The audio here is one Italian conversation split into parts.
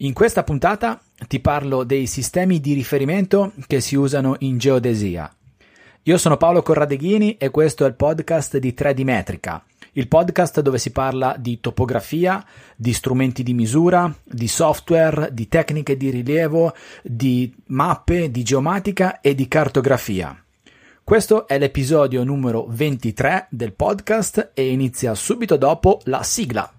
In questa puntata ti parlo dei sistemi di riferimento che si usano in geodesia. Io sono Paolo Corradeghini e questo è il podcast di 3D Metrica, il podcast dove si parla di topografia, di strumenti di misura, di software, di tecniche di rilievo, di mappe, di geomatica e di cartografia. Questo è l'episodio numero 23 del podcast e inizia subito dopo la sigla.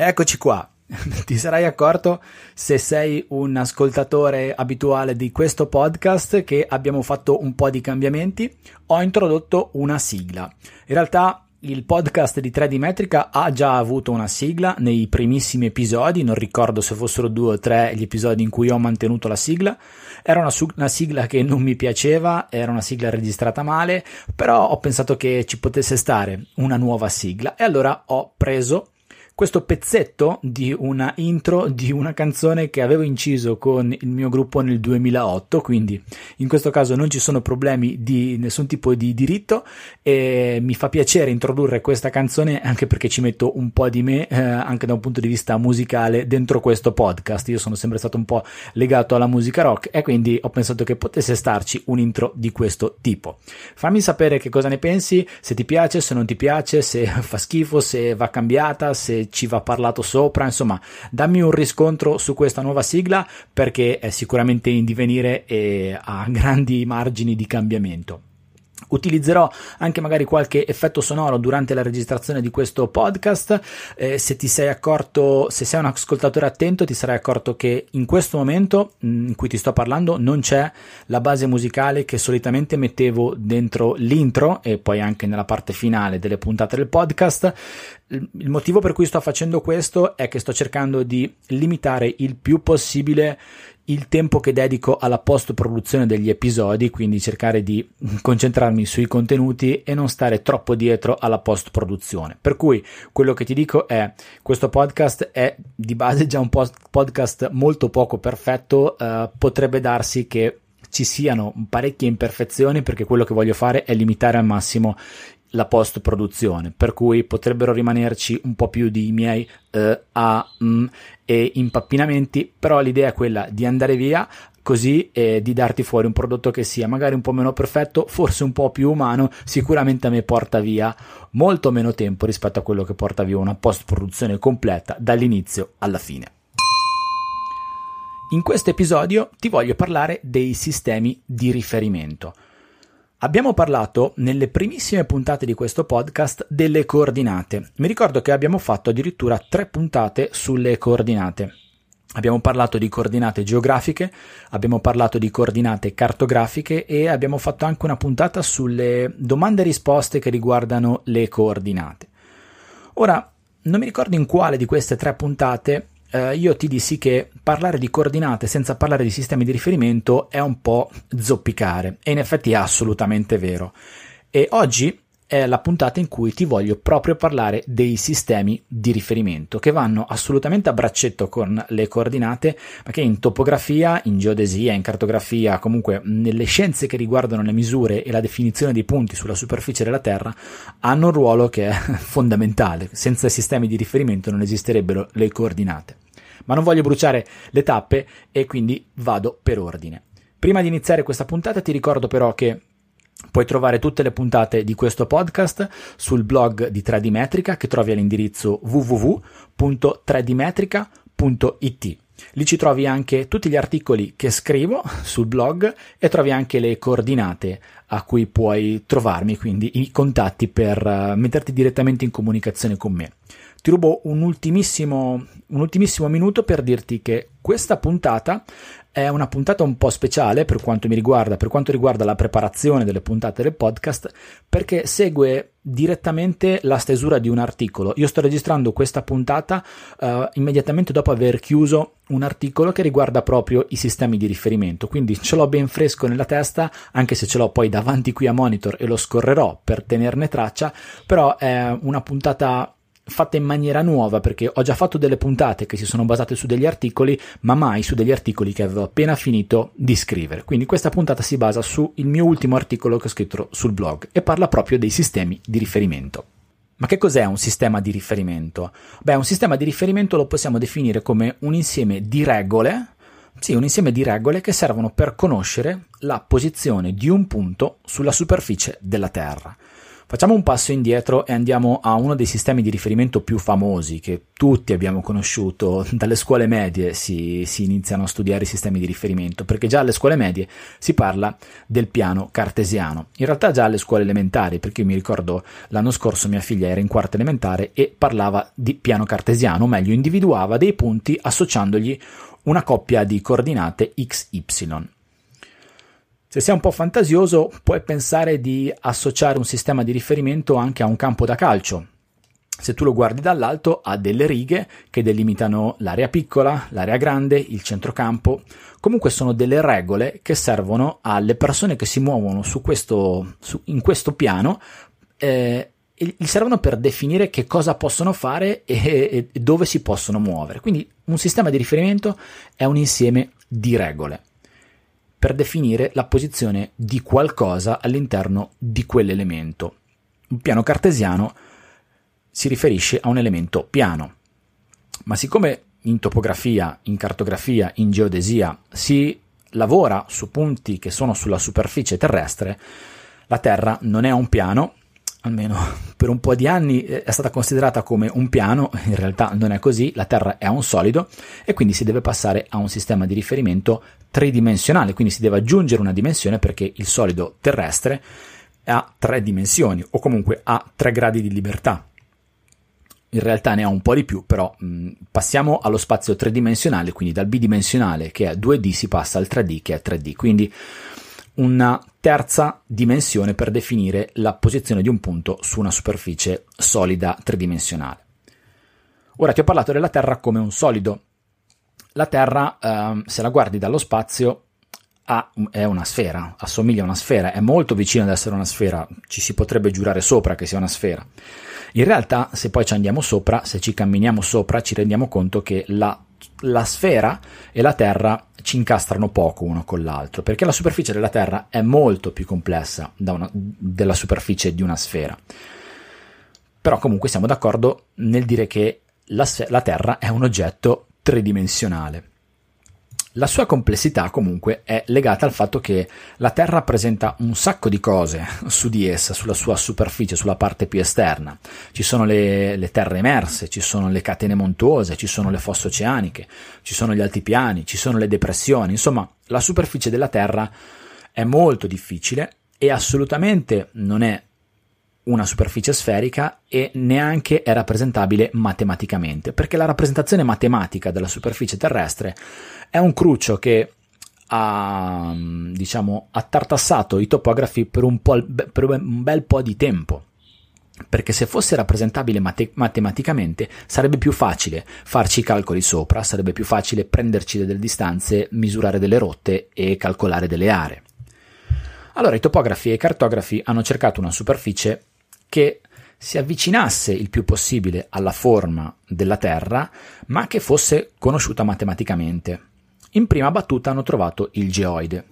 Eccoci qua. Ti sarai accorto se sei un ascoltatore abituale di questo podcast che abbiamo fatto un po' di cambiamenti. Ho introdotto una sigla. In realtà il podcast di 3D Metrica ha già avuto una sigla nei primissimi episodi, non ricordo se fossero due o tre gli episodi in cui ho mantenuto la sigla. Era una, su- una, sigla che non mi piaceva, era una sigla registrata male, però ho pensato che ci potesse stare una nuova sigla e allora ho preso questo pezzetto di una intro di una canzone che avevo inciso con il mio gruppo nel 2008, quindi in questo caso non ci sono problemi di nessun tipo di diritto e mi fa piacere introdurre questa canzone anche perché ci metto un po' di me eh, anche da un punto di vista musicale dentro questo podcast. Io sono sempre stato un po' legato alla musica rock e quindi ho pensato che potesse starci un intro di questo tipo. Fammi sapere che cosa ne pensi, se ti piace, se non ti piace, se fa schifo, se va cambiata, se ci va parlato sopra, insomma, dammi un riscontro su questa nuova sigla perché è sicuramente in divenire e ha grandi margini di cambiamento. Utilizzerò anche magari qualche effetto sonoro durante la registrazione di questo podcast. Eh, se ti sei accorto, se sei un ascoltatore attento, ti sarai accorto che in questo momento mm, in cui ti sto parlando non c'è la base musicale che solitamente mettevo dentro l'intro e poi anche nella parte finale delle puntate del podcast. Il motivo per cui sto facendo questo è che sto cercando di limitare il più possibile il tempo che dedico alla post produzione degli episodi, quindi cercare di concentrarmi sui contenuti e non stare troppo dietro alla post produzione. Per cui quello che ti dico è questo podcast è di base già un podcast molto poco perfetto, uh, potrebbe darsi che ci siano parecchie imperfezioni perché quello che voglio fare è limitare al massimo la post produzione, per cui potrebbero rimanerci un po' più di miei uh, a mm, e impappinamenti, però l'idea è quella di andare via così e di darti fuori un prodotto che sia magari un po' meno perfetto, forse un po' più umano, sicuramente a me porta via molto meno tempo rispetto a quello che porta via una post produzione completa dall'inizio alla fine. In questo episodio ti voglio parlare dei sistemi di riferimento. Abbiamo parlato nelle primissime puntate di questo podcast delle coordinate. Mi ricordo che abbiamo fatto addirittura tre puntate sulle coordinate. Abbiamo parlato di coordinate geografiche, abbiamo parlato di coordinate cartografiche e abbiamo fatto anche una puntata sulle domande e risposte che riguardano le coordinate. Ora, non mi ricordo in quale di queste tre puntate eh, io ti dissi che parlare di coordinate senza parlare di sistemi di riferimento è un po' zoppicare e in effetti è assolutamente vero. E oggi è la puntata in cui ti voglio proprio parlare dei sistemi di riferimento che vanno assolutamente a braccetto con le coordinate, ma che in topografia, in geodesia, in cartografia, comunque nelle scienze che riguardano le misure e la definizione dei punti sulla superficie della Terra, hanno un ruolo che è fondamentale. Senza sistemi di riferimento non esisterebbero le coordinate. Ma non voglio bruciare le tappe e quindi vado per ordine. Prima di iniziare questa puntata ti ricordo però che Puoi trovare tutte le puntate di questo podcast sul blog di 3D Metrica che trovi all'indirizzo www.3dmetrica.it. Lì ci trovi anche tutti gli articoli che scrivo sul blog e trovi anche le coordinate a cui puoi trovarmi, quindi i contatti per uh, metterti direttamente in comunicazione con me. ti rubo un ultimissimo, un ultimissimo minuto per dirti che questa puntata è una puntata un po' speciale per quanto mi riguarda, per quanto riguarda la preparazione delle puntate del podcast, perché segue direttamente la stesura di un articolo. Io sto registrando questa puntata uh, immediatamente dopo aver chiuso un articolo che riguarda proprio i sistemi di riferimento, quindi ce l'ho ben fresco nella testa, anche se ce l'ho poi davanti qui a monitor e lo scorrerò per tenerne traccia, però è una puntata fatta in maniera nuova perché ho già fatto delle puntate che si sono basate su degli articoli, ma mai su degli articoli che avevo appena finito di scrivere. Quindi questa puntata si basa sul mio ultimo articolo che ho scritto sul blog e parla proprio dei sistemi di riferimento. Ma che cos'è un sistema di riferimento? Beh, un sistema di riferimento lo possiamo definire come un insieme di regole, sì, un insieme di regole che servono per conoscere la posizione di un punto sulla superficie della Terra. Facciamo un passo indietro e andiamo a uno dei sistemi di riferimento più famosi che tutti abbiamo conosciuto. Dalle scuole medie si, si, iniziano a studiare i sistemi di riferimento, perché già alle scuole medie si parla del piano cartesiano. In realtà già alle scuole elementari, perché io mi ricordo l'anno scorso mia figlia era in quarta elementare e parlava di piano cartesiano, o meglio individuava dei punti associandogli una coppia di coordinate XY. Se sei un po' fantasioso, puoi pensare di associare un sistema di riferimento anche a un campo da calcio. Se tu lo guardi dall'alto, ha delle righe che delimitano l'area piccola, l'area grande, il centrocampo. Comunque sono delle regole che servono alle persone che si muovono su questo, su, in questo piano eh, gli servono per definire che cosa possono fare e, e, dove si possono muovere. Quindi un sistema di riferimento è un insieme di regole per definire la posizione di qualcosa all'interno di quell'elemento. Un piano cartesiano si riferisce a un elemento piano, ma siccome in topografia, in cartografia, in geodesia si lavora su punti che sono sulla superficie terrestre, la Terra non è un piano, almeno per un po' di anni eh, è stata considerata come un piano, in realtà non è così, la Terra è un solido e quindi si deve passare a un sistema di riferimento tridimensionale, quindi si deve aggiungere una dimensione perché il solido terrestre ha tre dimensioni o comunque ha tre gradi di libertà. In realtà ne ha un po' di più, però mh, passiamo allo spazio tridimensionale, quindi dal bidimensionale che è 2D si passa al 3D che è 3D, quindi una terza dimensione per definire la posizione di un punto su una superficie solida tridimensionale. Ora ti ho parlato della Terra come un solido. La Terra, ehm, se la guardi dallo spazio, ha, è una sfera, assomiglia a una sfera, è molto vicino ad essere una sfera, ci si potrebbe giurare sopra che sia una sfera. In realtà, se poi ci andiamo sopra, se ci camminiamo sopra, ci rendiamo conto che la la sfera e la Terra ci incastrano poco uno con l'altro, perché la superficie della Terra è molto più complessa una, della superficie di una sfera. Però comunque siamo d'accordo nel dire che la, la Terra è un oggetto tridimensionale. La sua complessità comunque è legata al fatto che la Terra presenta un sacco di cose su di essa, sulla sua superficie, sulla parte più esterna. Ci sono le, le terre emerse, ci sono le catene montuose, ci sono le fosse oceaniche, ci sono gli altipiani, ci sono le depressioni. Insomma, la superficie della Terra è molto difficile e assolutamente non è una superficie sferica e neanche è rappresentabile matematicamente, perché la rappresentazione matematica della superficie terrestre è un cruccio che ha, diciamo, ha tartassato i topografi per un, per un bel po' di tempo perché se fosse rappresentabile mate- matematicamente sarebbe più facile farci i calcoli sopra, sarebbe più facile prenderci delle distanze, misurare delle rotte e calcolare delle aree. Allora i topografi e i cartografi hanno cercato una superficie che si avvicinasse il più possibile alla forma della Terra, ma che fosse conosciuta matematicamente. In prima battuta hanno trovato il geoide.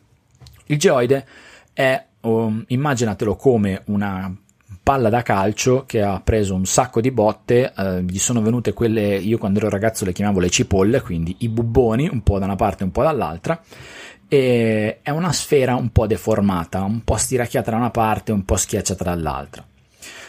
Il geoide è, um, immaginatelo come una palla da calcio che ha preso un sacco di botte, eh, gli sono venute quelle, io quando ero ragazzo le chiamavo le cipolle, quindi i bubboni, un po' da una parte e un po' dall'altra, e è una sfera un po' deformata, un po' stiracchiata da una parte e un po' schiacciata dall'altra.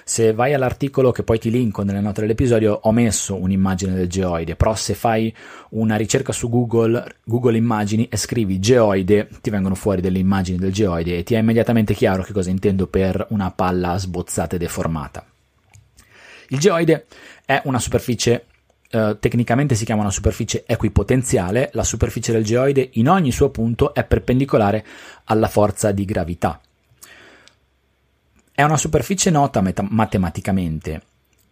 Se vai all'articolo che poi ti linko nelle note dell'episodio, ho messo un'immagine del geoide, però se fai una ricerca su Google, Google Immagini e scrivi geoide, ti vengono fuori delle immagini del geoide e ti è immediatamente chiaro che cosa intendo per una palla sbozzata e deformata. Il geoide è una superficie Uh, tecnicamente si chiama una superficie equipotenziale, la superficie del geoide in ogni suo punto è perpendicolare alla forza di gravità. È una superficie nota met- matematicamente,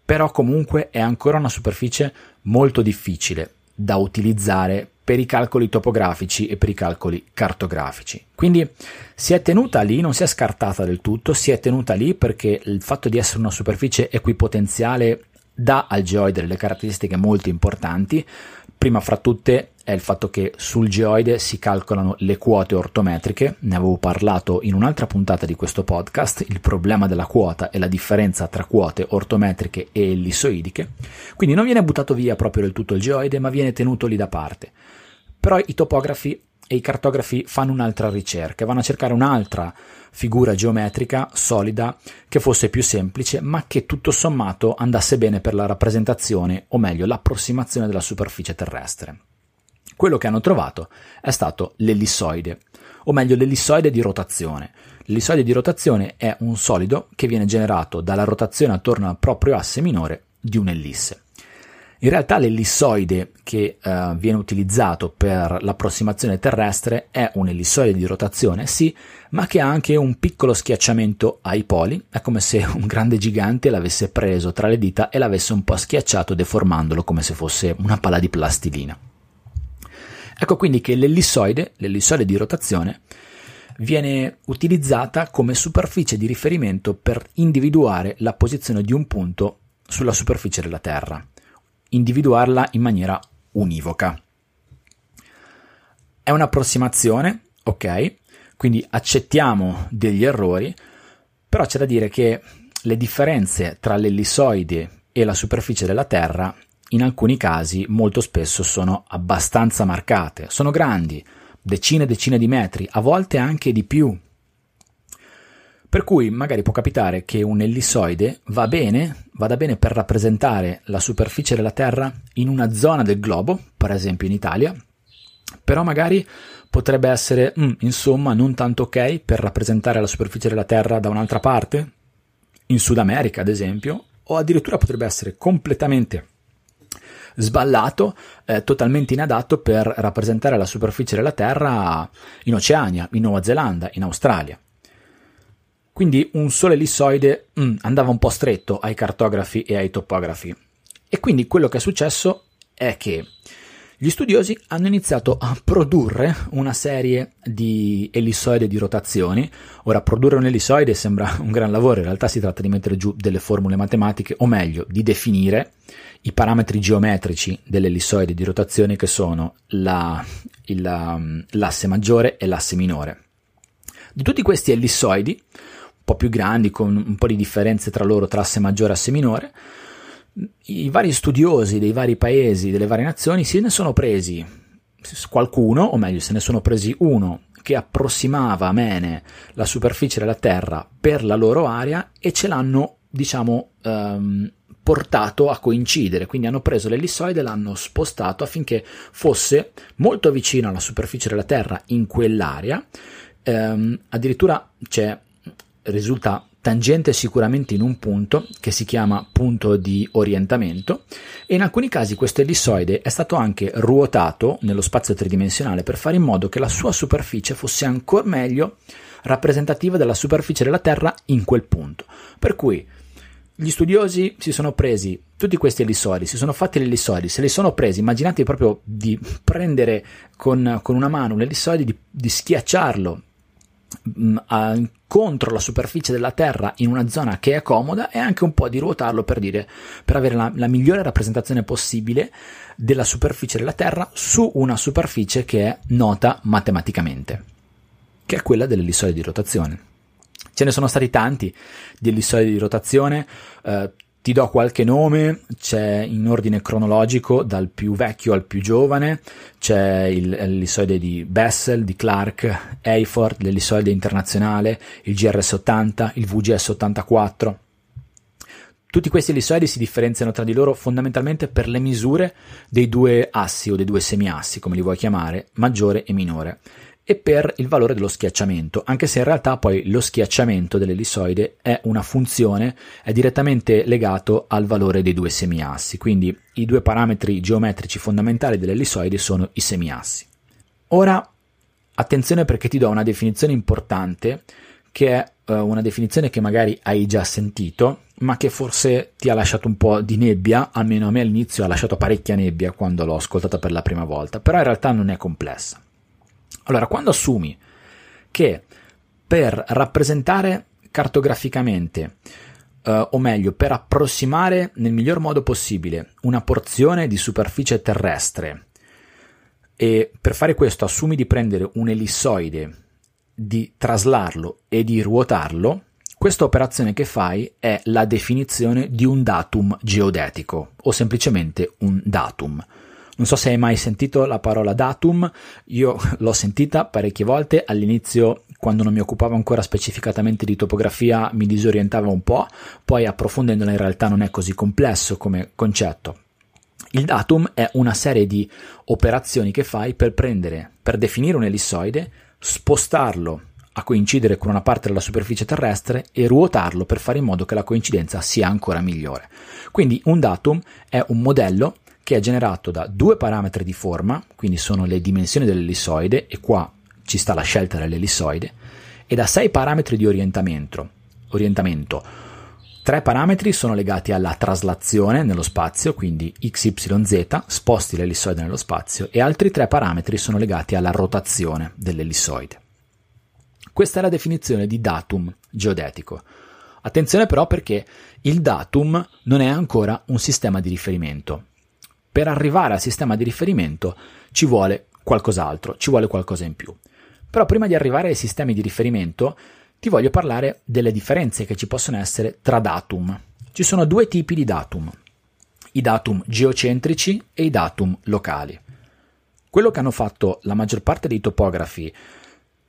però comunque è ancora una superficie molto difficile da utilizzare per i calcoli topografici e per i calcoli cartografici. Quindi si è tenuta lì, non si è scartata del tutto, si è tenuta lì perché il fatto di essere una superficie equipotenziale dà al geoide delle caratteristiche molto importanti. Prima fra tutte è il fatto che sul geoide si calcolano le quote ortometriche, ne avevo parlato in un'altra puntata di questo podcast, il problema della quota e la differenza tra quote ortometriche e ellissoidiche, quindi non viene buttato via proprio del tutto il geoide, ma viene tenuto lì da parte. Però i topografi e i cartografi fanno un'altra ricerca, vanno a cercare un'altra figura geometrica solida che fosse più semplice, ma che tutto sommato andasse bene per la rappresentazione, o meglio, l'approssimazione della superficie terrestre. Quello che hanno trovato è stato l'ellissoide, o meglio l'ellissoide di rotazione. L'ellissoide di rotazione è un solido che viene generato dalla rotazione attorno al proprio asse minore di un'ellisse. In realtà l'ellissoide che eh, viene utilizzato per l'approssimazione terrestre è un ellissoide di rotazione, sì, ma che ha anche un piccolo schiacciamento ai poli, è come se un grande gigante l'avesse preso tra le dita e l'avesse un po' schiacciato deformandolo come se fosse una palla di plastilina. Ecco quindi che l'ellissoide, l'ellissoide di rotazione, viene utilizzata come superficie di riferimento per individuare la posizione di un punto sulla superficie della Terra individuarla in maniera univoca. È un'approssimazione, ok? Quindi accettiamo degli errori, però c'è da dire che le differenze tra l'ellissoide e la superficie della Terra in alcuni casi molto spesso sono abbastanza marcate, sono grandi, decine e decine di metri, a volte anche di più. Per cui magari può capitare che un ellissoide va bene, vada bene per rappresentare la superficie della Terra in una zona del globo, per esempio in Italia, però magari potrebbe essere, mm, insomma, non tanto ok per rappresentare la superficie della Terra da un'altra parte, in Sud America ad esempio, o addirittura potrebbe essere completamente sballato, eh, totalmente inadatto per rappresentare la superficie della Terra in Oceania, in Nuova Zelanda, in Australia. Quindi un solo ellissoide mm, andava un po' stretto ai cartografi e ai topografi. E quindi quello che è successo è che gli studiosi hanno iniziato a produrre una serie di ellissoide di rotazioni. Ora, produrre un ellissoide sembra un gran lavoro, in realtà si tratta di mettere giù delle formule matematiche, o meglio, di definire i parametri geometrici dell'ellissoide di rotazione che sono la, il, l'asse maggiore e l'asse minore. Di tutti questi ellissoidi, po' più grandi, con un po' di differenze tra loro, tra asse maggiore e asse minore, i vari studiosi dei vari paesi, delle varie nazioni, se ne sono presi qualcuno, o meglio, se ne sono presi uno che approssimava a bene la superficie della Terra per la loro area e ce l'hanno, diciamo, ehm, portato a coincidere, quindi hanno preso l'ellissoide e l'hanno spostato affinché fosse molto vicino alla superficie della Terra in quell'area. Ehm, addirittura c'è risulta tangente sicuramente in un punto che si chiama punto di orientamento e in alcuni casi questo ellissoide è stato anche ruotato nello spazio tridimensionale per fare in modo che la sua superficie fosse ancora meglio rappresentativa della superficie della Terra in quel punto. Per cui gli studiosi si sono presi tutti questi ellissoidi, si sono fatti gli ellissoidi, se li sono presi, immaginate proprio di prendere con, con una mano un ellissoide, di, di schiacciarlo mh, a, contro la superficie della Terra in una zona che è comoda e anche un po' di ruotarlo per, dire, per avere la, la migliore rappresentazione possibile della superficie della Terra su una superficie che è nota matematicamente, che è quella dell'ellissoide di rotazione. Ce ne sono stati tanti di ellissoidi di rotazione, eh, ti do qualche nome, c'è in ordine cronologico dal più vecchio al più giovane, c'è il, l'ellissoide di Bessel, di Clark, Hayford, l'ellissoide internazionale, il GRS80, il VGS84. Tutti questi ellissoidi si differenziano tra di loro fondamentalmente per le misure dei due assi o dei due semiassi, come li vuoi chiamare, maggiore e minore. E per il valore dello schiacciamento, anche se in realtà poi lo schiacciamento dell'ellissoide è una funzione, è direttamente legato al valore dei due semiassi, quindi i due parametri geometrici fondamentali dell'ellissoide sono i semiassi. Ora, attenzione perché ti do una definizione importante che è uh, una definizione che magari hai già sentito, ma che forse ti ha lasciato un po' di nebbia, almeno a me all'inizio ha lasciato parecchia nebbia quando l'ho ascoltata per la prima volta, però in realtà non è complessa. Allora, quando assumi che per rappresentare cartograficamente, eh, o meglio, per approssimare nel miglior modo possibile una porzione di superficie terrestre, e per fare questo assumi di prendere un ellissoide, di traslarlo e di ruotarlo, questa operazione che fai è la definizione di un datum geodetico o semplicemente un datum. Non so se hai mai sentito la parola datum, io l'ho sentita parecchie volte, all'inizio quando non mi occupavo ancora specificatamente di topografia mi disorientava un po', poi approfondendola in realtà non è così complesso come concetto. Il datum è una serie di operazioni che fai per prendere, per definire un ellissoide, spostarlo a coincidere con una parte della superficie terrestre e ruotarlo per fare in modo che la coincidenza sia ancora migliore. Quindi un datum è un modello che è generato da due parametri di forma, quindi sono le dimensioni dell'ellissoide, e qua ci sta la scelta dell'ellissoide, e da sei parametri di orientamento. orientamento. Tre parametri sono legati alla traslazione nello spazio, quindi x, y, z, sposti l'ellissoide nello spazio, e altri tre parametri sono legati alla rotazione dell'ellissoide. Questa è la definizione di datum geodetico. Attenzione però perché il datum non è ancora un sistema di riferimento per arrivare al sistema di riferimento ci vuole qualcos'altro, ci vuole qualcosa in più. Però prima di arrivare ai sistemi di riferimento ti voglio parlare delle differenze che ci possono essere tra datum. Ci sono due tipi di datum, i datum geocentrici e i datum locali. Quello che hanno fatto la maggior parte dei topografi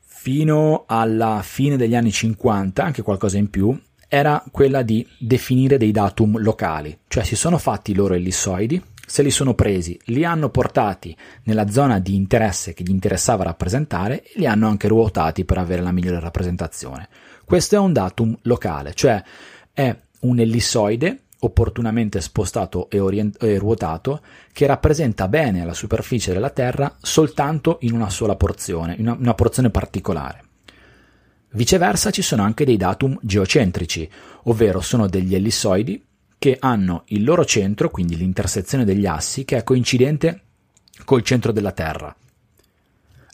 fino alla fine degli anni 50, anche qualcosa in più, era quella di definire dei datum locali, cioè si sono fatti i loro ellissoidi, se li sono presi, li hanno portati nella zona di interesse che gli interessava rappresentare e li hanno anche ruotati per avere la migliore rappresentazione. Questo è un datum locale, cioè è un ellissoide opportunamente spostato e, orient- e, ruotato che rappresenta bene la superficie della Terra soltanto in una sola porzione, in una, una porzione particolare. Viceversa ci sono anche dei datum geocentrici, ovvero sono degli ellissoidi che hanno il loro centro, quindi l'intersezione degli assi, che è coincidente col centro della Terra.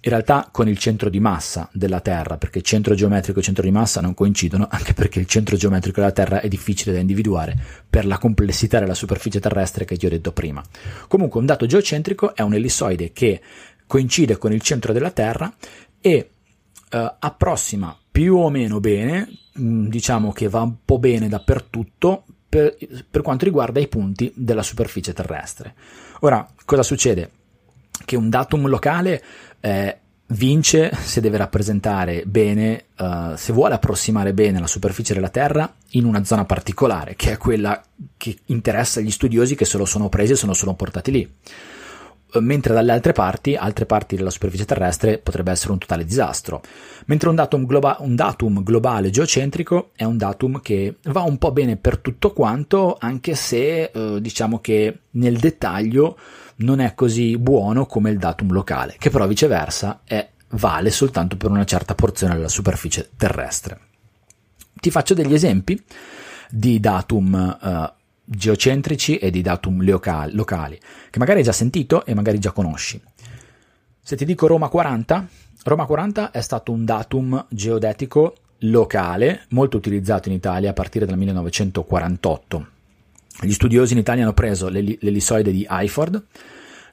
In realtà con il centro di massa della Terra, perché centro geometrico e centro di massa non coincidono, anche perché il centro geometrico della Terra è difficile da individuare per la complessità della superficie terrestre che ti ho detto prima. Comunque un dato geocentrico è un ellissoide che coincide con il centro della Terra e eh, approssima più o meno bene, mm, diciamo che va un po' bene dappertutto, per, per quanto riguarda i punti della superficie terrestre. Ora, cosa succede? Che un datum locale eh, vince se deve rappresentare bene, uh, se vuole approssimare bene la superficie della Terra in una zona particolare, che è quella che interessa gli studiosi che se lo sono presi e se lo sono portati lì mentre dalle altre parti, altre parti della superficie terrestre, potrebbe essere un totale disastro. Mentre un datum, globa- un datum, globale geocentrico è un datum che va un po' bene per tutto quanto, anche se eh, diciamo che nel dettaglio non è così buono come il datum locale, che però viceversa è, vale soltanto per una certa porzione della superficie terrestre. Ti faccio degli esempi di datum eh, geocentrici e di datum locali, che magari hai già sentito e magari già conosci. Se ti dico Roma 40, Roma 40 è stato un datum geodetico locale molto utilizzato in Italia a partire dal 1948. Gli studiosi in Italia hanno preso l'ellissoide di Eiford,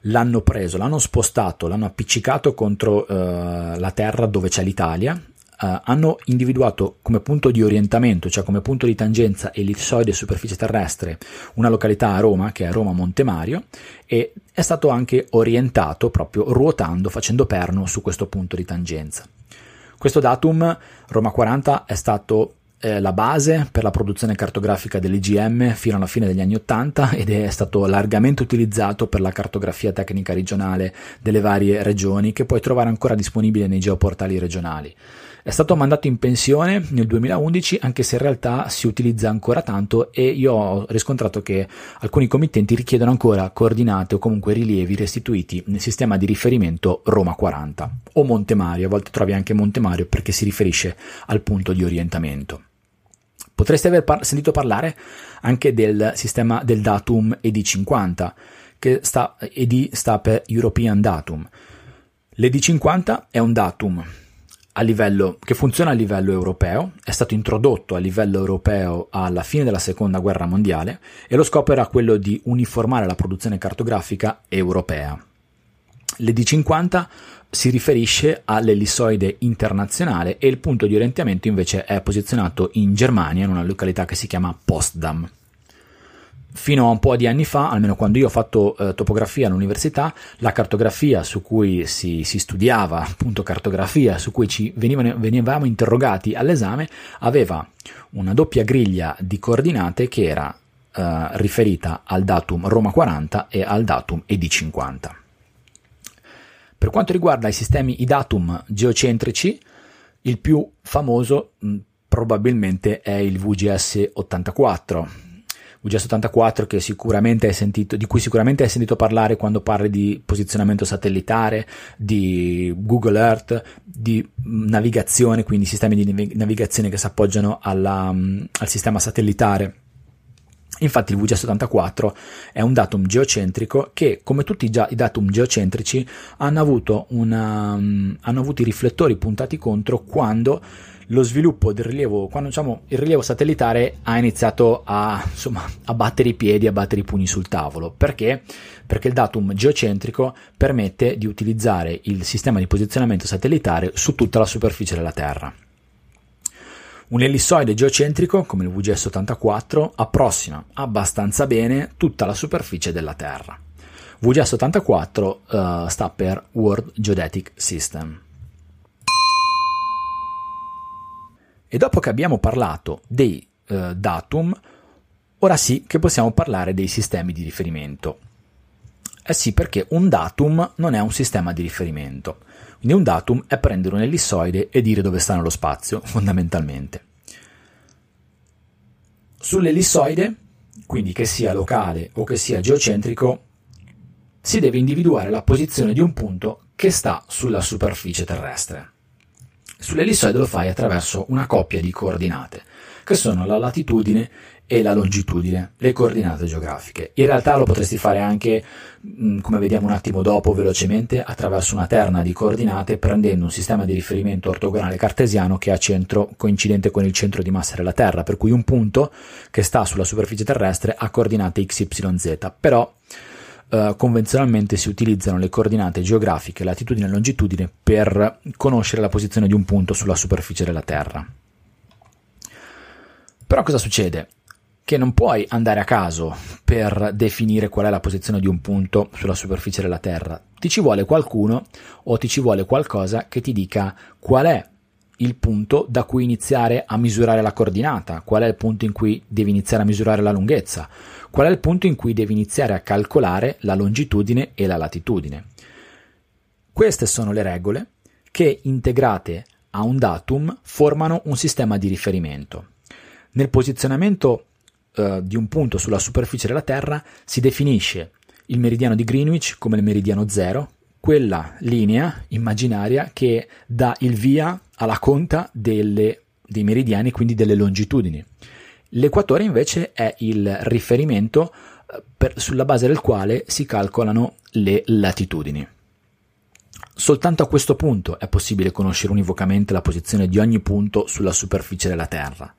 l'hanno preso, l'hanno spostato, l'hanno appiccicato contro uh, la terra dove c'è l'Italia uh, hanno individuato come punto di orientamento, cioè come punto di tangenza ellipsoide superficie terrestre, una località a Roma, che è Roma Montemario, e è stato anche orientato proprio ruotando, facendo perno su questo punto di tangenza. Questo datum, Roma 40, è stato eh, la base per la produzione cartografica dell'IGM fino alla fine degli anni Ottanta ed è stato largamente utilizzato per la cartografia tecnica regionale delle varie regioni che puoi trovare ancora disponibile nei geoportali regionali. È stato mandato in pensione nel 2011 anche se in realtà si utilizza ancora tanto e io ho riscontrato che alcuni committenti richiedono ancora coordinate o comunque rilievi restituiti nel sistema di riferimento Roma 40 o Monte Mario, a volte trovi anche Monte Mario perché si riferisce al punto di orientamento. Potreste aver par- sentito parlare anche del sistema del datum ED50, che sta, ED sta per European Datum. L'ED50 è un datum livello, che funziona a livello europeo, è stato introdotto a livello europeo alla fine della seconda guerra mondiale e lo scopo era quello di uniformare la produzione cartografica europea. L'ED50 si riferisce all'ellissoide internazionale e il punto di orientamento invece è posizionato in Germania, in una località che si chiama Postdam. Fino a un po' di anni fa, almeno quando io ho fatto eh, topografia all'università, la cartografia su cui si, si studiava, appunto cartografia su cui ci venivano, venivamo interrogati all'esame, aveva una doppia griglia di coordinate che era eh, riferita al datum Roma 40 e al datum ED 50. Per quanto riguarda i sistemi, i datum geocentrici, il più famoso mh, probabilmente è il VGS 84. VGS 84 che sicuramente hai sentito, di cui sicuramente hai sentito parlare quando parli di posizionamento satellitare, di Google Earth, di navigazione, quindi sistemi di navigazione che si appoggiano alla, al sistema satellitare Infatti il VGS84 è un datum geocentrico che, come tutti i datum geocentrici, hanno avuto, una, um, hanno avuto i riflettori puntati contro quando lo sviluppo del rilievo, quando diciamo, il rilievo satellitare ha iniziato a, insomma, a battere i piedi, a battere i pugni sul tavolo. Perché? Perché il datum geocentrico permette di utilizzare il sistema di posizionamento satellitare su tutta la superficie della Terra. Un ellissoide geocentrico, come il VGS84, approssima abbastanza bene tutta la superficie della Terra. VGS84 uh, eh, sta per World Geodetic System. E dopo che abbiamo parlato dei uh, datum, ora sì che possiamo parlare dei sistemi di riferimento. Eh sì, perché un datum non è un sistema di riferimento. Quindi un datum è prendere un ellissoide e dire dove sta nello spazio, fondamentalmente. Sull'ellissoide, quindi che sia locale o che sia geocentrico, si deve individuare la posizione di un punto che sta sulla superficie terrestre. Sull'ellissoide lo fai attraverso una coppia di coordinate, che sono la latitudine e la longitudine, le coordinate geografiche. In realtà lo potresti fare anche, mm, come vediamo un attimo dopo velocemente, attraverso una terna di coordinate prendendo un sistema di riferimento ortogonale cartesiano che ha centro coincidente con il centro di massa della Terra, per cui un punto che sta sulla superficie terrestre ha coordinate x, y, z, però Uh, convenzionalmente si utilizzano le coordinate geografiche, latitudine e longitudine, per conoscere la posizione di un punto sulla superficie della Terra. Però cosa succede? Che non puoi andare a caso per definire qual è la posizione di un punto sulla superficie della Terra. Ti ci vuole qualcuno o ti ci vuole qualcosa che ti dica qual è il punto da cui iniziare a misurare la coordinata, qual è il punto in cui devi iniziare a misurare la lunghezza, qual è il punto in cui devi iniziare a calcolare la longitudine e la latitudine. Queste sono le regole che integrate a un datum formano un sistema di riferimento. Nel posizionamento eh, di un punto sulla superficie della Terra si definisce il meridiano di Greenwich come il meridiano zero, quella linea immaginaria che dà il via alla conta delle, dei meridiani, quindi delle longitudini. L'equatore invece è il riferimento eh, per, sulla base del quale si calcolano le latitudini. Soltanto a questo punto è possibile conoscere univocamente la posizione di ogni punto sulla superficie della Terra.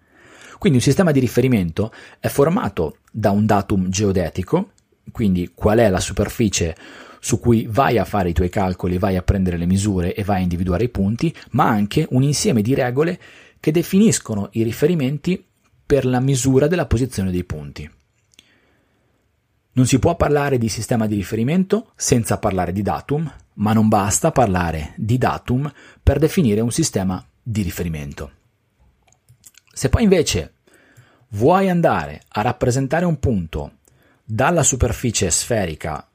Quindi un sistema di riferimento è formato da un datum geodetico, quindi qual è la superficie su cui vai a fare i tuoi calcoli, vai a prendere le misure e vai a individuare i punti, ma anche un insieme di regole che definiscono i riferimenti per la misura della posizione dei punti. Non si può parlare di sistema di riferimento senza parlare di datum, ma non basta parlare di datum per definire un sistema di riferimento. Se poi invece vuoi andare a rappresentare un punto dalla superficie sferica,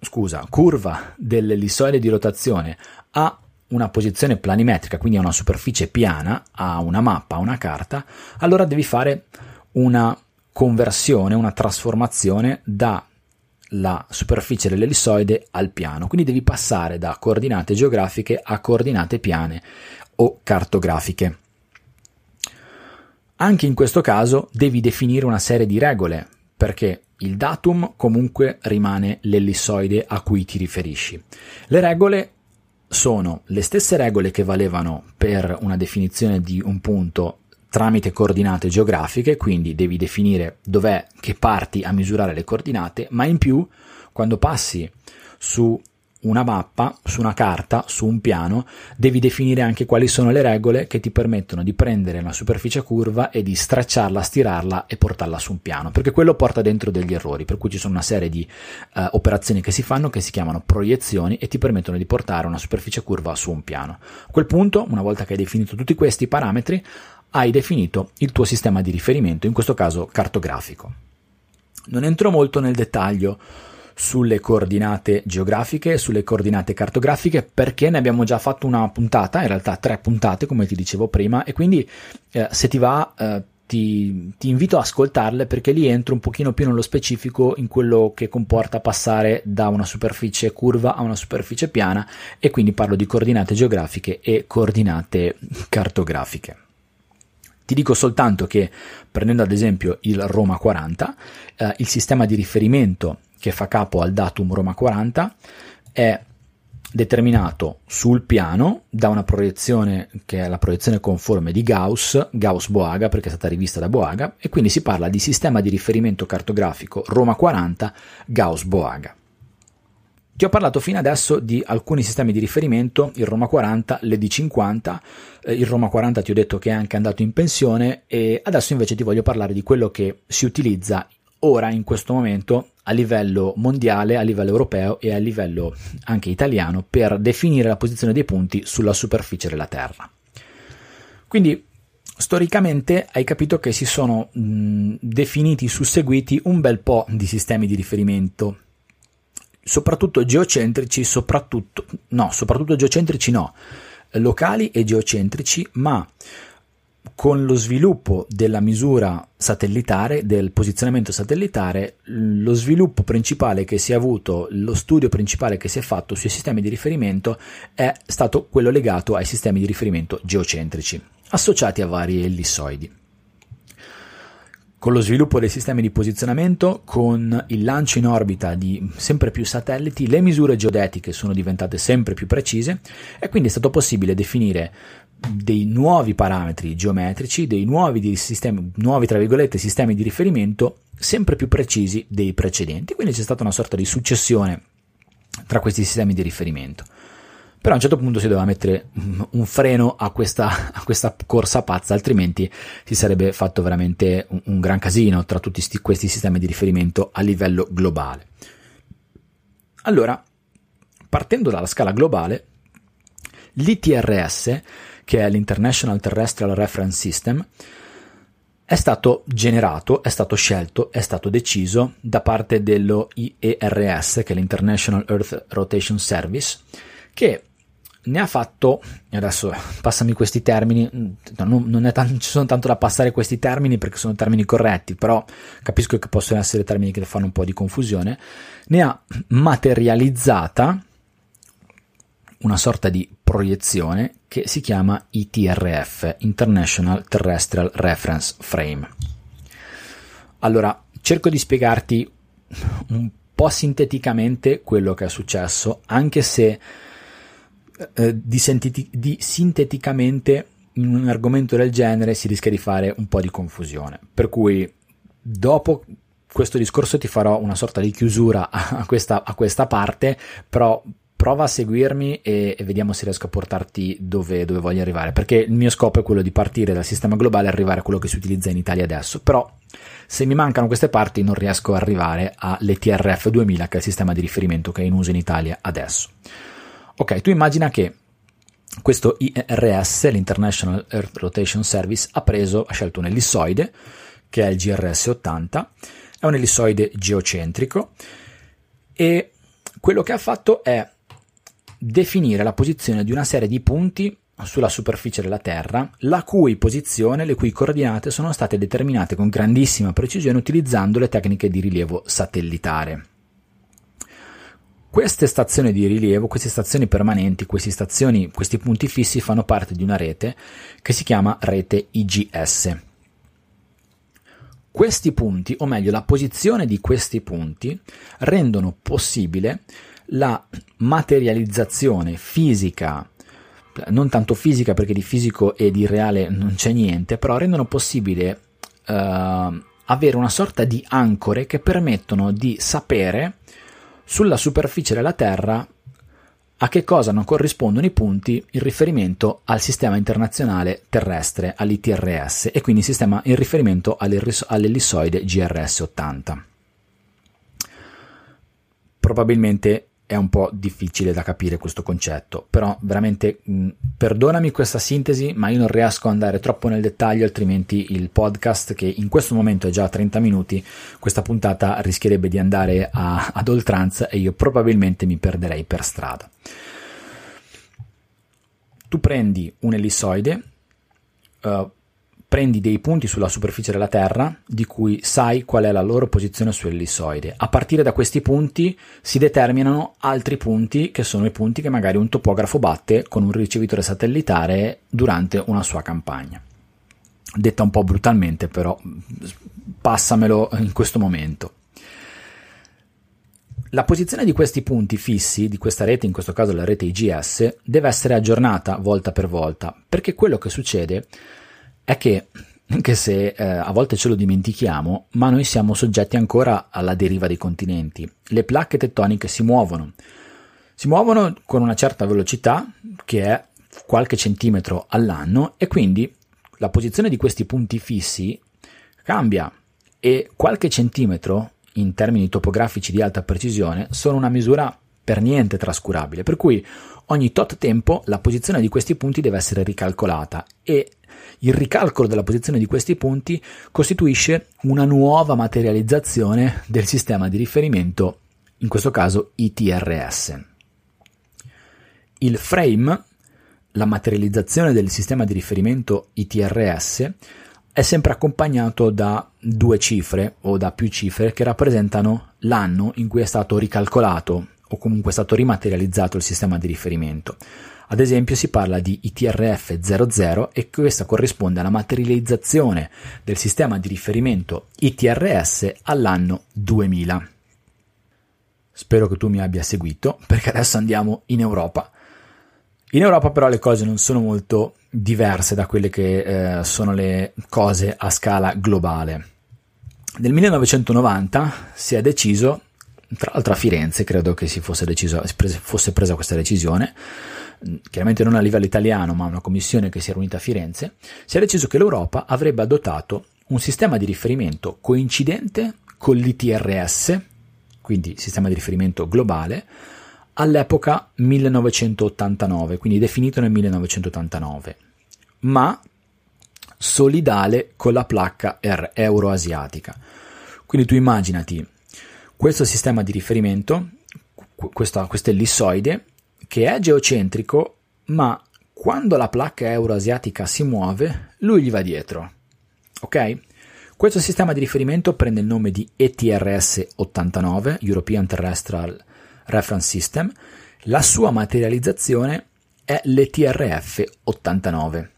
scusa, curva dell'ellissoide di rotazione a una posizione planimetrica, quindi a una superficie piana, a una mappa, a una carta, allora devi fare una conversione, una trasformazione dalla superficie dell'ellissoide al piano. Quindi devi passare da coordinate geografiche a coordinate piane o cartografiche. Anche in questo caso devi definire una serie di regole, perché il datum comunque rimane l'ellissoide a cui ti riferisci. Le regole sono le stesse regole che valevano per una definizione di un punto tramite coordinate geografiche, quindi devi definire dov'è che parti a misurare le coordinate, ma in più quando passi su una mappa, su una carta, su un piano, devi definire anche quali sono le regole che ti permettono di prendere una superficie curva e di stracciarla, stirarla e portarla su un piano, perché quello porta dentro degli errori, per cui ci sono una serie di uh, operazioni che si fanno che si chiamano proiezioni e ti permettono di portare una superficie curva su un piano. A quel punto, una volta che hai definito tutti questi parametri, hai definito il tuo sistema di riferimento, in questo caso cartografico. Non entro molto nel dettaglio sulle coordinate geografiche, sulle coordinate cartografiche, perché ne abbiamo già fatto una puntata, in realtà tre puntate, come ti dicevo prima, e quindi eh, se ti va eh, ti, ti, invito a ascoltarle perché lì entro un pochino più nello specifico in quello che comporta passare da una superficie curva a una superficie piana e quindi parlo di coordinate geografiche e coordinate cartografiche. Ti dico soltanto che, prendendo ad esempio il Roma 40, eh, il sistema di riferimento che fa capo al datum Roma 40 è determinato sul piano da una proiezione che è la proiezione conforme di Gauss, Gauss-Boaga perché è stata rivista da Boaga e quindi si parla di sistema di riferimento cartografico Roma 40 Gauss-Boaga. Ti ho parlato fino adesso di alcuni sistemi di riferimento, il Roma 40, l'ED50, eh, il Roma 40 ti ho detto che è anche andato in pensione e adesso invece ti voglio parlare di quello che si utilizza ora in questo momento a livello mondiale, a livello europeo e a livello anche italiano per definire la posizione dei punti sulla superficie della Terra. Quindi storicamente hai capito che si sono mh, definiti, susseguiti un bel po' di sistemi di riferimento soprattutto geocentrici, soprattutto, no, soprattutto geocentrici no, locali e geocentrici, ma con lo sviluppo della misura satellitare, del posizionamento satellitare, lo sviluppo principale che si è avuto, lo studio principale che si è fatto sui sistemi di riferimento è stato quello legato ai sistemi di riferimento geocentrici, associati a vari ellissoidi. Con lo sviluppo dei sistemi di posizionamento, con il lancio in orbita di sempre più satelliti, le misure geodetiche sono diventate sempre più precise e quindi è stato possibile definire dei nuovi parametri geometrici, dei nuovi, sistemi, nuovi tra virgolette, sistemi di riferimento sempre più precisi dei precedenti. Quindi c'è stata una sorta di successione tra questi sistemi di riferimento. Però a un certo punto si doveva mettere un freno a questa, a questa corsa pazza, altrimenti si sarebbe fatto veramente un, un gran casino tra tutti sti, questi sistemi di riferimento a livello globale. Allora, partendo dalla scala globale, l'ITRS, che è l'International Terrestrial Reference System, è stato generato, è stato scelto, è stato deciso da parte dello IERS, che è l'International Earth Rotation Service, che ne ha fatto, adesso passami questi termini, non, non, tan- ci sono tanto da passare questi termini perché sono termini corretti, però capisco che possono essere termini che fanno un po' di confusione, ne ha materializzata una sorta di proiezione che si chiama ITRF, International Terrestrial Reference Frame. Allora, cerco di spiegarti un po' sinteticamente quello che è successo, anche se eh, di, sentiti- di sinteticamente in un argomento del genere si rischia di fare un po' di confusione. Per cui dopo questo discorso ti farò una sorta di chiusura a questa, a questa parte, però prova a seguirmi e, vediamo se riesco a portarti dove, dove, voglio arrivare, perché il mio scopo è quello di partire dal sistema globale e arrivare a quello che si utilizza in Italia adesso, però se mi mancano queste parti non riesco ad arrivare all'ETRF 2000 che è il sistema di riferimento che è in uso in Italia adesso. Ok, tu immagina che questo IRS, l'International Earth Rotation Service, ha preso, ha scelto un ellissoide, che è il GRS-80, è un ellissoide geocentrico e quello che ha fatto è definire la posizione di una serie di punti sulla superficie della Terra, la cui posizione, le cui coordinate sono state determinate con grandissima precisione utilizzando le tecniche di rilievo satellitare. Queste stazioni di rilievo, queste stazioni permanenti, stazioni, questi punti fissi fanno parte di una rete che si chiama rete IGS. Questi punti, o meglio la posizione di questi punti, rendono possibile la materializzazione fisica, non tanto fisica perché di fisico e di reale non c'è niente, però rendono possibile uh, avere una sorta di ancore che permettono di sapere sulla superficie della Terra a che cosa non corrispondono i punti in riferimento al sistema internazionale terrestre, all'ITRS, e quindi sistema in riferimento all'ellissoide GRS-80. Probabilmente è un po' difficile da capire questo concetto, però veramente mh, perdonami questa sintesi, ma io non riesco ad andare troppo nel dettaglio, altrimenti il podcast che in questo momento è già a 30 minuti, questa puntata rischierebbe di andare a, ad oltranza e io probabilmente mi perderei per strada. Tu prendi un ellissoide, uh, prendi dei punti sulla superficie della Terra di cui sai qual è la loro posizione sull'ellissoide. A partire da questi punti si determinano altri punti che sono i punti che magari un topografo batte con un ricevitore satellitare durante una sua campagna. Detta un po' brutalmente, però passamelo in questo momento. La posizione di questi punti fissi, di questa rete, in questo caso la rete IGS, deve essere aggiornata volta per volta, perché quello che succede è che, anche se eh, a volte ce lo dimentichiamo, ma noi siamo soggetti ancora alla deriva dei continenti. Le placche tettoniche si muovono, si muovono con una certa velocità che è qualche centimetro all'anno e quindi la posizione di questi punti fissi cambia. E qualche centimetro in termini topografici di alta precisione sono una misura per niente trascurabile, per cui ogni tot tempo la posizione di questi punti deve essere ricalcolata e il ricalcolo della posizione di questi punti costituisce una nuova materializzazione del sistema di riferimento, in questo caso ITRS. Il frame, la materializzazione del sistema di riferimento ITRS, è sempre accompagnato da due cifre o da più cifre che rappresentano l'anno in cui è stato ricalcolato o comunque è stato rimaterializzato il sistema di riferimento. Ad esempio si parla di ITRF 00 e questa corrisponde alla materializzazione del sistema di riferimento ITRS all'anno 2000. Spero che tu mi abbia seguito perché adesso andiamo in Europa. In Europa però le cose non sono molto diverse da quelle che eh, sono le cose a scala globale. Nel 1990 si è deciso, tra l'altro a Firenze credo che si fosse, deciso, fosse presa questa decisione, chiaramente non a livello italiano, ma una commissione che si è riunita a Firenze, si è deciso che l'Europa avrebbe adottato un sistema di riferimento coincidente con l'ITRS, quindi sistema di riferimento globale, all'epoca 1989, quindi definito nel 1989, ma solidale con la placca euroasiatica. Quindi tu immaginati questo sistema di riferimento, questa, questo ellissoide, che è geocentrico, ma quando la placca euroasiatica si muove, lui gli va dietro. Ok? Questo sistema di riferimento prende il nome di ETRS 89, European Terrestrial Reference System. La sua materializzazione è l'ETRF 89.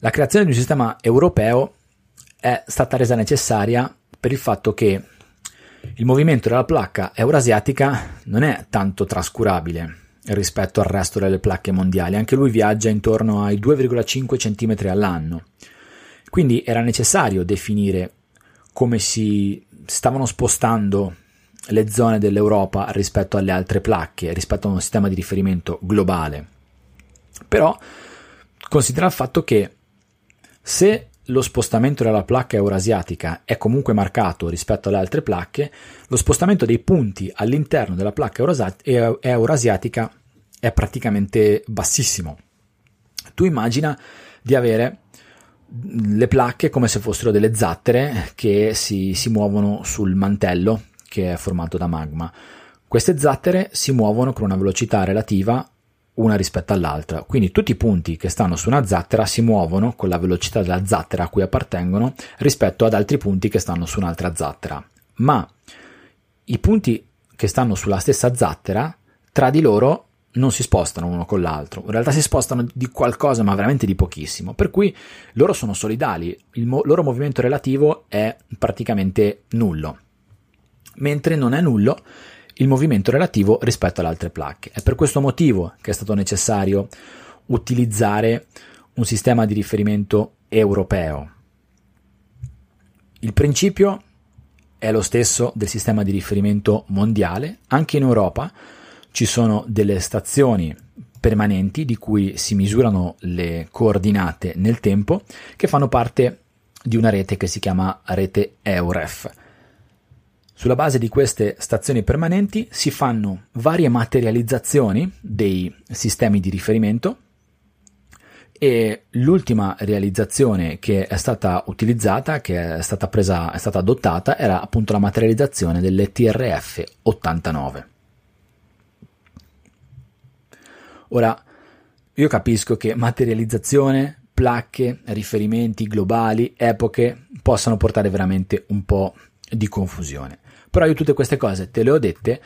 La creazione di un sistema europeo è stata resa necessaria per il fatto che il movimento della placca eurasiatica non è tanto trascurabile rispetto al resto delle placche mondiali, anche lui viaggia intorno ai 2,5 cm all'anno. Quindi era necessario definire come si stavano spostando le zone dell'Europa rispetto alle altre placche, rispetto a un sistema di riferimento globale. Però considera il fatto che se lo spostamento della placca eurasiatica è comunque marcato rispetto alle altre placche, lo spostamento dei punti all'interno della placca eurasiatica è praticamente bassissimo. Tu immagina di avere le placche come se fossero delle zattere che si, si muovono sul mantello che è formato da magma. Queste zattere si muovono con una velocità relativa una rispetto all'altra, quindi tutti i punti che stanno su una zattera si muovono con la velocità della zattera a cui appartengono rispetto ad altri punti che stanno su un'altra zattera. Ma i punti che stanno sulla stessa zattera tra di loro non si spostano uno con l'altro, in realtà si spostano di qualcosa ma veramente di pochissimo, per cui loro sono solidali, il mo- loro movimento relativo è praticamente nullo, mentre non è nullo il movimento relativo rispetto alle altre placche. È per questo motivo che è stato necessario utilizzare un sistema di riferimento europeo. Il principio è lo stesso del sistema di riferimento mondiale, anche in Europa ci sono delle stazioni permanenti di cui si misurano le coordinate nel tempo che fanno parte di una rete che si chiama rete EUREF. Sulla base di queste stazioni permanenti si fanno varie materializzazioni dei sistemi di riferimento e l'ultima realizzazione che è stata utilizzata, che è stata presa, è stata adottata, era appunto la materializzazione delle TRF 89. Ora, io capisco che materializzazione, placche, riferimenti globali, epoche possano portare veramente un po' di confusione. Però io tutte queste cose te le ho dette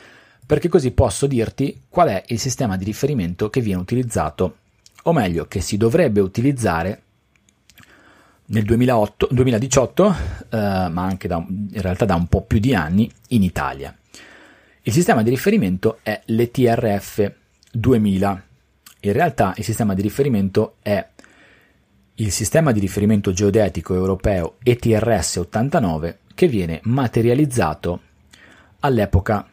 perché così posso dirti qual è il sistema di riferimento che viene utilizzato, o meglio, che si dovrebbe utilizzare nel 2008, 2018, eh, ma anche da, in realtà da un po' più di anni, in Italia. Il sistema di riferimento è l'ETRF 2000 in realtà il sistema di riferimento è il sistema di riferimento geodetico europeo ETRS 89 che viene materializzato all'epoca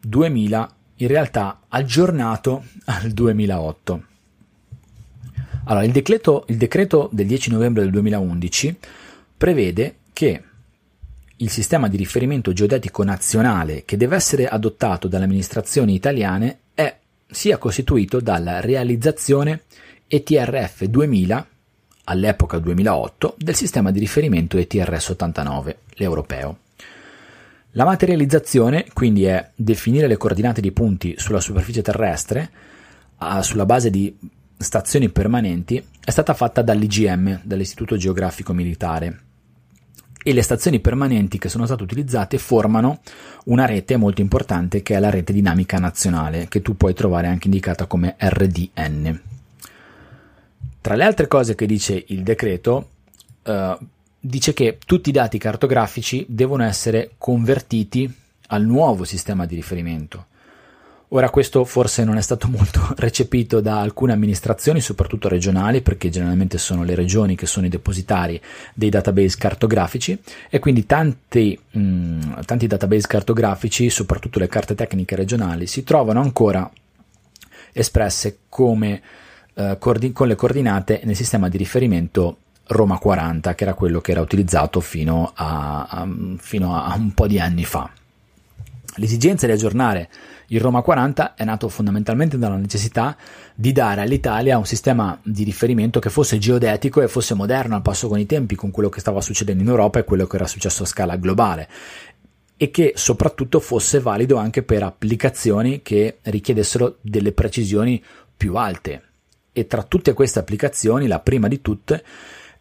2000, in realtà aggiornato al 2008. Allora, il decreto, il decreto del 10 novembre del 2011 prevede che il sistema di riferimento geodetico nazionale che deve essere adottato dalle amministrazioni italiane è sia costituito dalla realizzazione ETRF 2000, all'epoca 2008, del sistema di riferimento ETRS 89, l'europeo. La materializzazione quindi è definire le coordinate di punti sulla superficie terrestre sulla base di stazioni permanenti è stata fatta dall'IGM, dall'Istituto Geografico Militare, e le stazioni permanenti che sono state utilizzate formano una rete molto importante che è la rete dinamica nazionale, che tu puoi trovare anche indicata come RDN. Tra le altre cose che dice il decreto, eh, dice che tutti i dati cartografici devono essere convertiti al nuovo sistema di riferimento. Ora questo forse non è stato molto recepito da alcune amministrazioni, soprattutto regionali, perché generalmente sono le regioni che sono i depositari dei database cartografici e quindi tanti, mh, mm, tanti database cartografici, soprattutto le carte tecniche regionali, si trovano ancora espresse come, eh, coordi- con le coordinate nel sistema di riferimento Roma 40, che era quello che era utilizzato fino a, a, fino a un po' di anni fa. L'esigenza di aggiornare il Roma 40 è nato fondamentalmente dalla necessità di dare all'Italia un sistema di riferimento che fosse geodetico e fosse moderno al passo con i tempi, con quello che stava succedendo in Europa e quello che era successo a scala globale e che soprattutto fosse valido anche per applicazioni che richiedessero delle precisioni più alte. E tra tutte queste applicazioni, la prima di tutte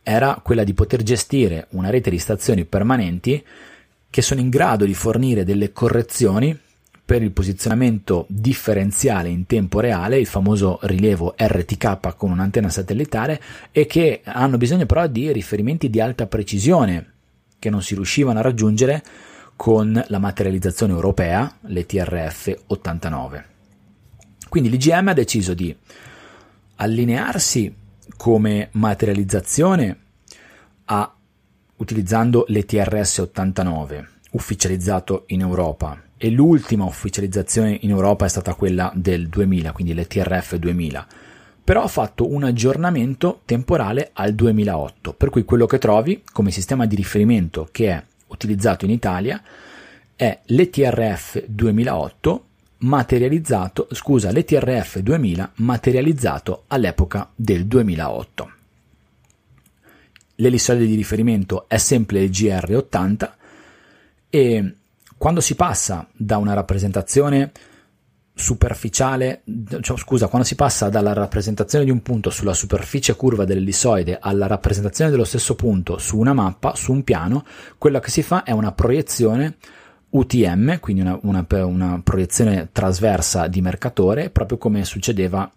era quella di poter gestire una rete di stazioni permanenti che sono in grado di fornire delle correzioni per il posizionamento differenziale in tempo reale, il famoso rilievo RTK con un'antenna satellitare, e che hanno bisogno però di riferimenti di alta precisione che non si riuscivano a raggiungere con la materializzazione europea, le TRF 89. Quindi l'IGM ha deciso di allinearsi come materializzazione a, utilizzando le TRS 89, ufficializzato in Europa e l'ultima ufficializzazione in Europa è stata quella del 2000, quindi l'ETRF 2000. Però ha fatto un aggiornamento temporale al 2008, per cui quello che trovi come sistema di riferimento che è utilizzato in Italia è l'ETRF 2008 materializzato, scusa, l'ETRF 2000 materializzato all'epoca del 2008. L'elissoide di riferimento è sempre il GR80 e quando si passa da una rappresentazione superficiale, cioè, scusa, quando si passa dalla rappresentazione di un punto sulla superficie curva dell'ellissoide alla rappresentazione dello stesso punto su una mappa, su un piano, quello che si fa è una proiezione UTM, quindi una, una, una proiezione trasversa di mercatore, proprio come succedeva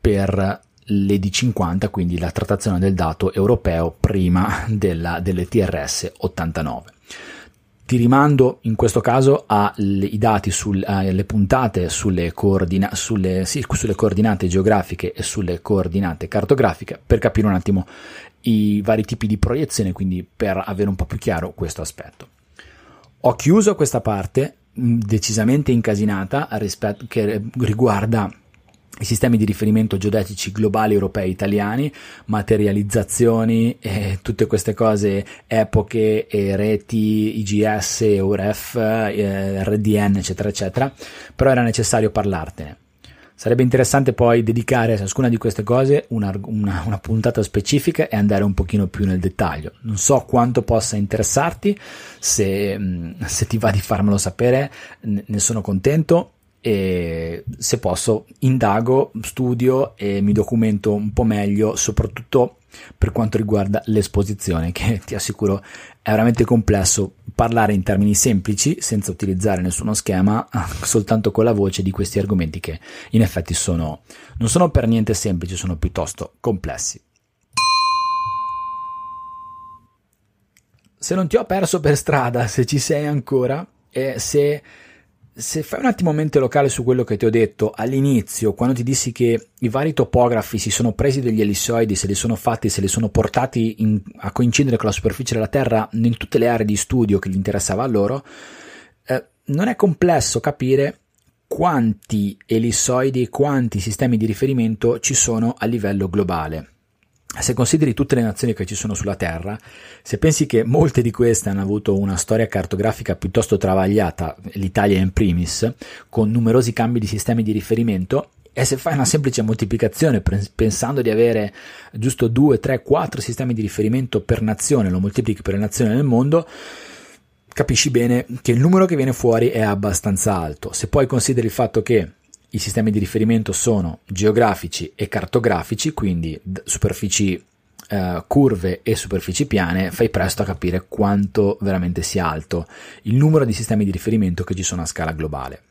per l'ED50, quindi la trattazione del dato europeo prima della, delle TRS 89. Ti rimando in questo caso ai dati, alle puntate sulle, coordina- sulle, sì, sulle coordinate geografiche e sulle coordinate cartografiche per capire un attimo i vari tipi di proiezione, quindi per avere un po' più chiaro questo aspetto. Ho chiuso questa parte mm, decisamente incasinata rispetto, che riguarda i sistemi di riferimento geodetici globali europei italiani, materializzazioni e tutte queste cose, epoche, e reti, IGS, UREF, eh, RDN, eccetera, eccetera, però era necessario parlartene. Sarebbe interessante poi dedicare a ciascuna di queste cose una, una, una, puntata specifica e andare un pochino più nel dettaglio. Non so quanto possa interessarti, se, mm, se ti va di farmelo sapere ne sono contento e se posso indago, studio e mi documento un po' meglio, soprattutto per quanto riguarda l'esposizione, che ti assicuro è veramente complesso parlare in termini semplici senza utilizzare nessuno schema, soltanto con la voce di questi argomenti che in effetti sono, non sono per niente semplici, sono piuttosto complessi. Se non ti ho perso per strada, se ci sei ancora e se se fai un attimo mente locale su quello che ti ho detto all'inizio, quando ti dissi che i vari topografi si sono presi degli ellissoidi, se li sono fatti, se li sono portati in, a coincidere con la superficie della Terra in tutte le aree di studio che gli interessava a loro, eh, non è complesso capire quanti ellissoidi e quanti sistemi di riferimento ci sono a livello globale se consideri tutte le nazioni che ci sono sulla Terra, se pensi che molte di queste hanno avuto una storia cartografica piuttosto travagliata, l'Italia in primis, con numerosi cambi di sistemi di riferimento, e se fai una semplice moltiplicazione pensando di avere giusto 2, 3, 4 sistemi di riferimento per nazione, lo moltiplichi per le nazioni nel mondo, capisci bene che il numero che viene fuori è abbastanza alto. Se poi consideri il fatto che i sistemi di riferimento sono geografici e cartografici, quindi superfici eh, curve e superfici piane, fai presto a capire quanto veramente sia alto il numero di sistemi di riferimento che ci sono a scala globale.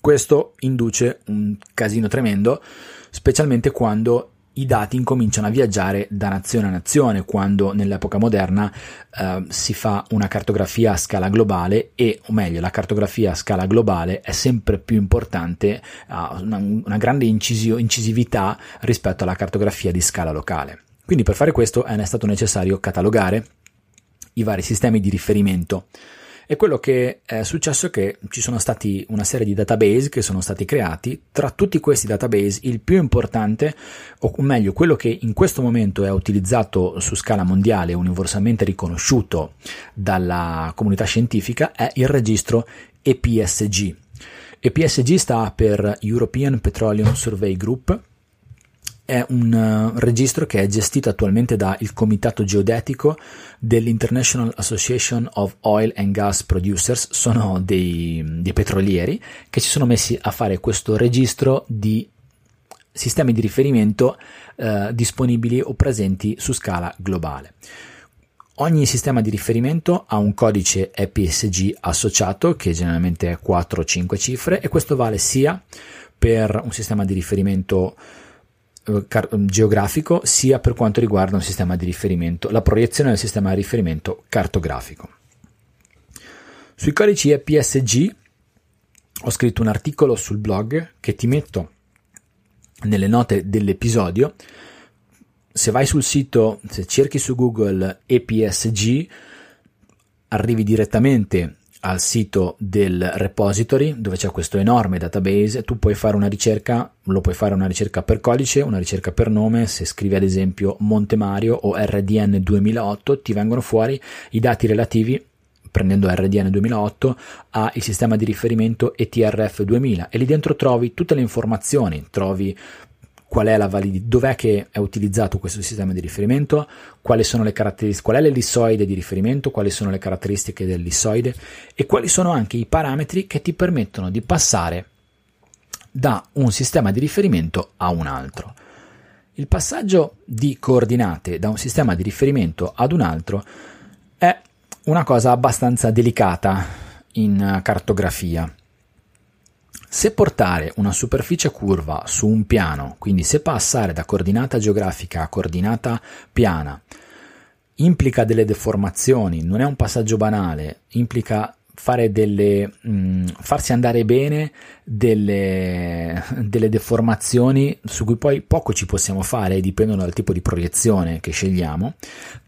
Questo induce un casino tremendo, specialmente quando i dati incominciano a viaggiare da nazione a nazione quando nell'epoca moderna eh, si fa una cartografia a scala globale e, o meglio, la cartografia a scala globale è sempre più importante, ha una, una grande incisio, incisività rispetto alla cartografia di scala locale. Quindi per fare questo è stato necessario catalogare i vari sistemi di riferimento e quello che è successo è che ci sono stati una serie di database che sono stati creati. Tra tutti questi database, il più importante, o meglio, quello che in questo momento è utilizzato su scala mondiale, universalmente riconosciuto dalla comunità scientifica, è il registro EPSG. EPSG sta per European Petroleum Survey Group è un uh, registro che è gestito attualmente dal Comitato Geodetico dell'International Association of Oil and Gas Producers, sono dei, dei petrolieri che si sono messi a fare questo registro di sistemi di riferimento uh, disponibili o presenti su scala globale. Ogni sistema di riferimento ha un codice EPSG associato che generalmente è 4 o 5 cifre e questo vale sia per un sistema di riferimento eh, geografico sia per quanto riguarda un sistema di riferimento, la proiezione del sistema di riferimento cartografico. Sui codici EPSG ho scritto un articolo sul blog che ti metto nelle note dell'episodio. Se vai sul sito, se cerchi su Google EPSG, arrivi direttamente al sito del repository dove c'è questo enorme database, tu puoi fare una ricerca, lo puoi fare una ricerca per codice, una ricerca per nome, se scrivi ad esempio Monte Mario o RDN 2008 ti vengono fuori i dati relativi prendendo RDN 2008, ha il sistema di riferimento ETRF 2000 e lì dentro trovi tutte le informazioni, trovi qual è la validità, dov'è che è utilizzato questo sistema di riferimento, quali sono le caratteristiche, qual è l'ellissoide di riferimento, quali sono le caratteristiche dell'ellissoide e quali sono anche i parametri che ti permettono di passare da un sistema di riferimento a un altro. Il passaggio di coordinate da un sistema di riferimento ad un altro è una cosa abbastanza delicata in cartografia se portare una superficie curva su un piano, quindi se passare da coordinata geografica a coordinata piana, implica delle deformazioni, non è un passaggio banale, implica delle, mh, mm, farsi andare bene delle, delle, deformazioni su cui poi poco ci possiamo fare, dipendono dal tipo di proiezione che scegliamo,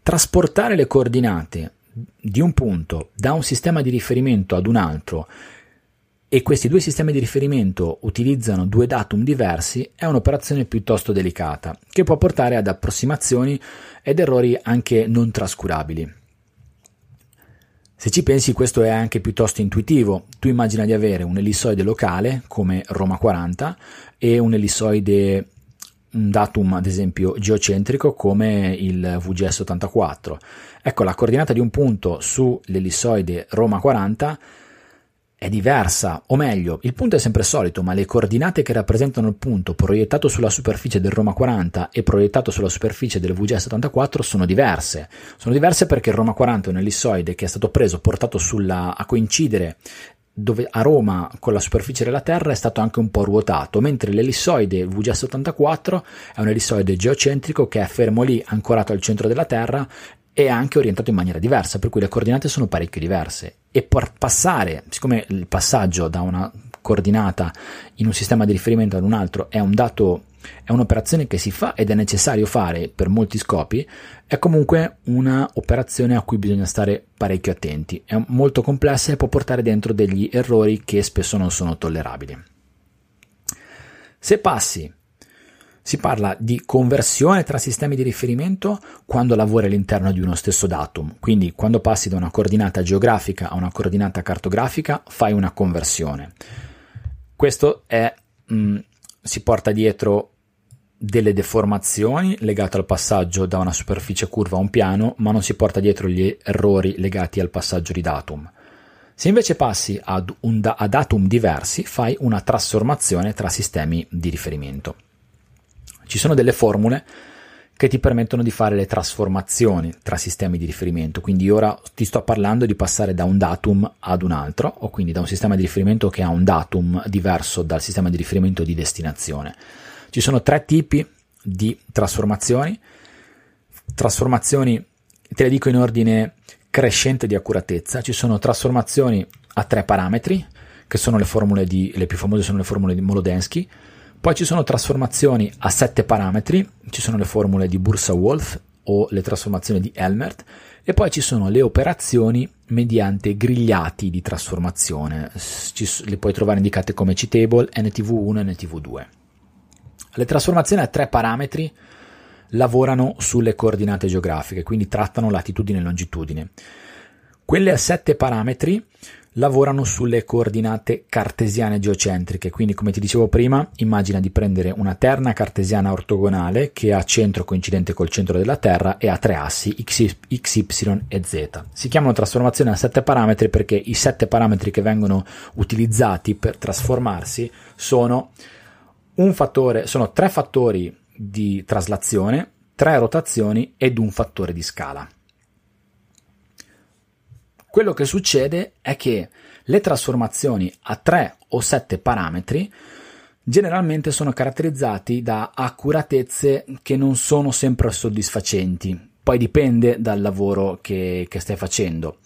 trasportare le coordinate di un punto da un sistema di riferimento ad un altro e questi due sistemi di riferimento utilizzano due datum diversi, è un'operazione piuttosto delicata, che può portare ad approssimazioni ed errori anche non trascurabili. Se ci pensi questo è anche piuttosto intuitivo, tu immagina di avere un ellissoide locale come Roma 40 e un ellissoide un datum ad esempio geocentrico come il VGS 84. Ecco, la coordinata di un punto sull'ellissoide Roma 40 è diversa, o meglio, il punto è sempre solito, ma le coordinate che rappresentano il punto proiettato sulla superficie del Roma 40 e proiettato sulla superficie del VGS 74 sono diverse. Sono diverse perché il Roma 40 è un ellissoide che è stato preso, portato sulla, a coincidere dove a Roma con la superficie della Terra è stato anche un po' ruotato, mentre l'ellissoide VGS 84 è un ellissoide geocentrico che è fermo lì, ancorato al centro della Terra e anche orientato in maniera diversa, per cui le coordinate sono parecchio diverse. E per passare, siccome il passaggio da una coordinata in un sistema di riferimento ad un altro è un dato, è un'operazione che si fa ed è necessario fare per molti scopi, è comunque un'operazione a cui bisogna stare parecchio attenti. È molto complessa e può portare dentro degli errori che spesso non sono tollerabili. Se passi si parla di conversione tra sistemi di riferimento quando lavori all'interno di uno stesso datum, quindi quando passi da una coordinata geografica a una coordinata cartografica fai una conversione. Questo è, mh, mm, si porta dietro delle deformazioni legate al passaggio da una superficie curva a un piano, ma non si porta dietro gli errori legati al passaggio di datum. Se invece passi ad, un, a datum diversi, fai una trasformazione tra sistemi di riferimento. Ci sono delle formule che ti permettono di fare le trasformazioni tra sistemi di riferimento. Quindi ora ti sto parlando di passare da un datum ad un altro, o quindi da un sistema di riferimento che ha un datum diverso dal sistema di riferimento di destinazione. Ci sono tre tipi di trasformazioni. Trasformazioni, te le dico in ordine crescente di accuratezza. Ci sono trasformazioni a tre parametri, che sono le formule di, le più famose sono le formule di Molodensky poi ci sono trasformazioni a sette parametri, ci sono le formule di Bursa-Wolf o le trasformazioni di Elmert e poi ci sono le operazioni mediante grigliati di trasformazione, ci, le puoi trovare indicate come C-table, NTV1 e NTV2. Le trasformazioni a tre parametri lavorano sulle coordinate geografiche, quindi trattano latitudine e longitudine. Quelle a sette parametri lavorano sulle coordinate cartesiane geocentriche, quindi come ti dicevo prima, immagina di prendere una terna cartesiana ortogonale che ha centro coincidente col centro della Terra e ha tre assi x, y e z. Si chiamano trasformazioni a sette parametri perché i sette parametri che vengono utilizzati per trasformarsi sono fattore, sono tre fattori di traslazione, tre rotazioni ed un fattore di scala. Quello che succede è che le trasformazioni a 3 o 7 parametri generalmente sono caratterizzati da accuratezze che non sono sempre soddisfacenti. Poi dipende dal lavoro che, che stai facendo.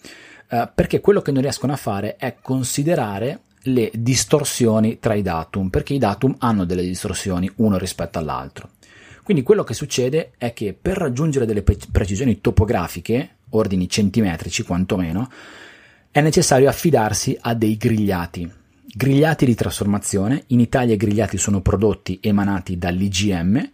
Uh, perché quello che non riescono a fare è considerare le distorsioni tra i datum, perché i datum hanno delle distorsioni uno rispetto all'altro. Quindi quello che succede è che per raggiungere delle pre- precisioni topografiche, ordini centimetrici quantomeno, è necessario affidarsi a dei grigliati. Grigliati di trasformazione, in Italia i grigliati sono prodotti emanati dall'IGM,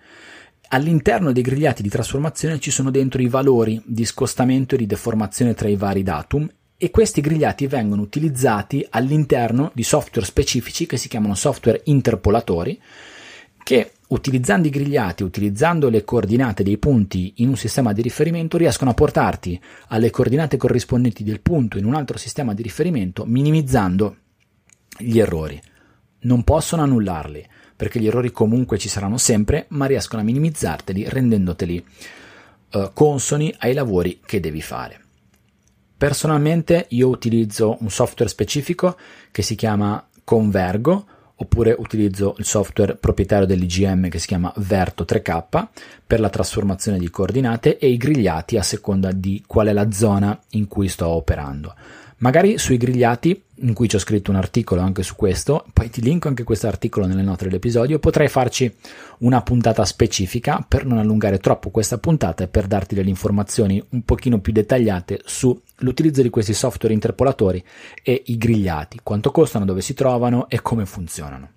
all'interno dei grigliati di trasformazione ci sono dentro i valori di scostamento e di deformazione tra i vari datum e questi grigliati vengono utilizzati all'interno di software specifici che si chiamano software interpolatori che utilizzando i grigliati, utilizzando le coordinate dei punti in un sistema di riferimento, riescono a portarti alle coordinate corrispondenti del punto in un altro sistema di riferimento, minimizzando gli errori. Non possono annullarli, perché gli errori comunque ci saranno sempre, ma riescono a minimizzarteli rendendoteli eh, consoni ai lavori che devi fare. Personalmente io utilizzo un software specifico che si chiama Convergo, oppure utilizzo il software proprietario dell'IGM che si chiama Verto 3K per la trasformazione di coordinate e i grigliati a seconda di qual è la zona in cui sto operando. Magari sui grigliati, in cui ci ho scritto un articolo anche su questo, poi ti linko anche questo articolo nelle note dell'episodio, potrei farci una puntata specifica per non allungare troppo questa puntata e per darti delle informazioni un pochino più dettagliate sull'utilizzo di questi software interpolatori e i grigliati, quanto costano, dove si trovano e come funzionano.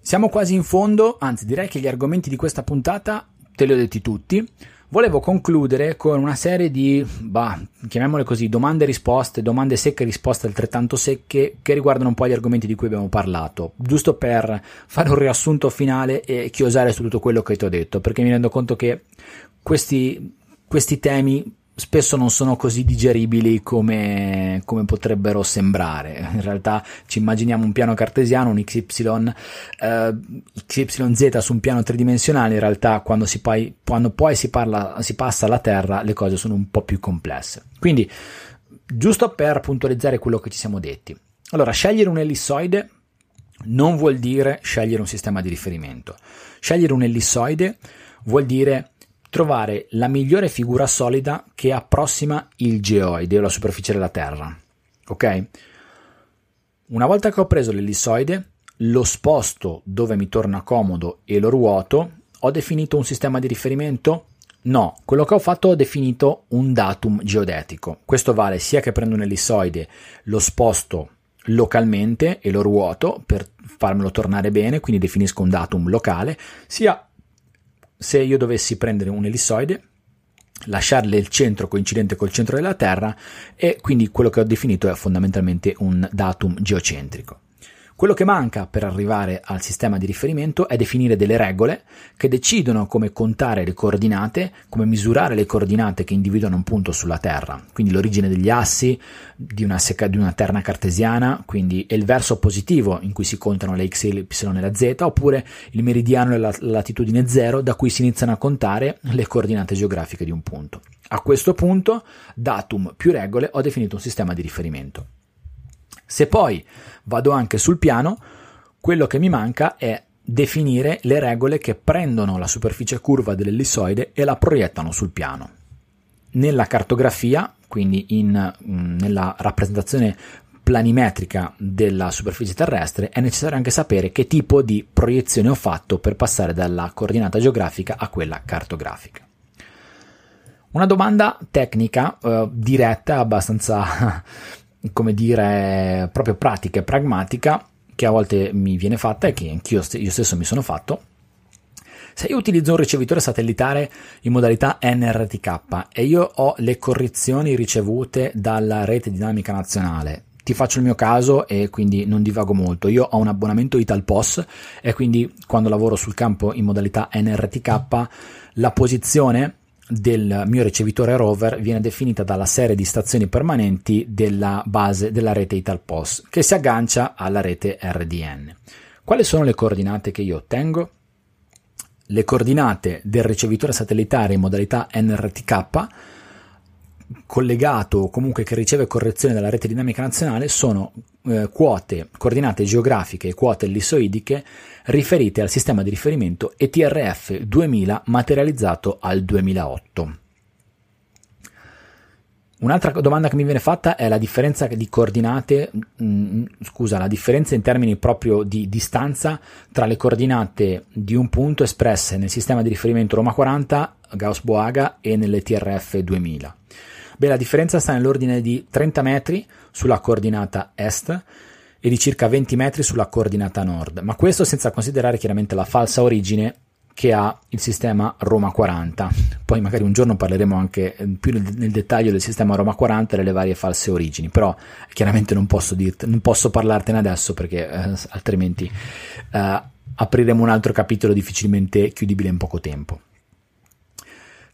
Siamo quasi in fondo, anzi direi che gli argomenti di questa puntata te li ho detti tutti volevo concludere con una serie di, bah, chiamiamole così, domande e risposte, domande secche e risposte altrettanto secche che riguardano un po' gli argomenti di cui abbiamo parlato, giusto per fare un riassunto finale e chiosare su tutto quello che ti ho detto, perché mi rendo conto che questi, questi temi spesso non sono così digeribili come, come, potrebbero sembrare. In realtà ci immaginiamo un piano cartesiano, un XY, eh, XYZ su un piano tridimensionale, in realtà quando, si poi, quando poi si, parla, si passa alla Terra le cose sono un po' più complesse. Quindi, giusto per puntualizzare quello che ci siamo detti. Allora, scegliere un ellissoide non vuol dire scegliere un sistema di riferimento. Scegliere un ellissoide vuol dire trovare la migliore figura solida che approssima il geoide o la superficie della Terra. Ok? Una volta che ho preso l'ellissoide, lo sposto dove mi torna comodo e lo ruoto, ho definito un sistema di riferimento? No, quello che ho fatto ho definito un datum geodetico. Questo vale sia che prendo un ellissoide, lo sposto localmente e lo ruoto per farmelo tornare bene, quindi definisco un datum locale, sia se io dovessi prendere un ellissoide, lasciarle il centro coincidente col centro della Terra e quindi quello che ho definito è fondamentalmente un datum geocentrico. Quello che manca per arrivare al sistema di riferimento è definire delle regole che decidono come contare le coordinate, come misurare le coordinate che individuano un punto sulla Terra, quindi l'origine degli assi di una, seca, di una terna cartesiana, quindi il verso positivo in cui si contano le x, y e la z, oppure il meridiano e la latitudine zero da cui si iniziano a contare le coordinate geografiche di un punto. A questo punto, datum più regole, ho definito un sistema di riferimento. Se poi vado anche sul piano, quello che mi manca è definire le regole che prendono la superficie curva dell'ellissoide e la proiettano sul piano. Nella cartografia, quindi in, mm, nella rappresentazione planimetrica della superficie terrestre, è necessario anche sapere che tipo di proiezione ho fatto per passare dalla coordinata geografica a quella cartografica. Una domanda tecnica eh, diretta, abbastanza come dire, proprio pratica e pragmatica che a volte mi viene fatta e che anch'io io stesso mi sono fatto. Se io utilizzo un ricevitore satellitare in modalità NRTK e io ho le correzioni ricevute dalla rete dinamica nazionale, ti faccio il mio caso e quindi non divago molto. Io ho un abbonamento Italpos e quindi quando lavoro sul campo in modalità NRTK la posizione del mio ricevitore rover viene definita dalla serie di stazioni permanenti della base della rete Italpos che si aggancia alla rete RDN. Quali sono le coordinate che io ottengo? Le coordinate del ricevitore satellitare in modalità NRTK collegato o comunque che riceve correzione dalla rete dinamica nazionale sono eh, quote, coordinate geografiche e quote ellissoidiche riferite al sistema di riferimento ETRF 2000 materializzato al 2008. Un'altra domanda che mi viene fatta è la differenza di coordinate, mh, mm, scusa, la differenza in termini proprio di distanza tra le coordinate di un punto espresse nel sistema di riferimento Roma 40, Gauss-Boaga e nell'ETRF 2000. Beh, la differenza sta nell'ordine di 30 metri sulla coordinata est e di circa 20 metri sulla coordinata nord, ma questo senza considerare chiaramente la falsa origine che ha il sistema Roma 40. Poi magari un giorno parleremo anche eh, più nel, dettaglio del sistema Roma 40 e delle varie false origini, però chiaramente non posso, dirte, non posso parlartene adesso perché eh, altrimenti eh, apriremo un altro capitolo difficilmente chiudibile in poco tempo.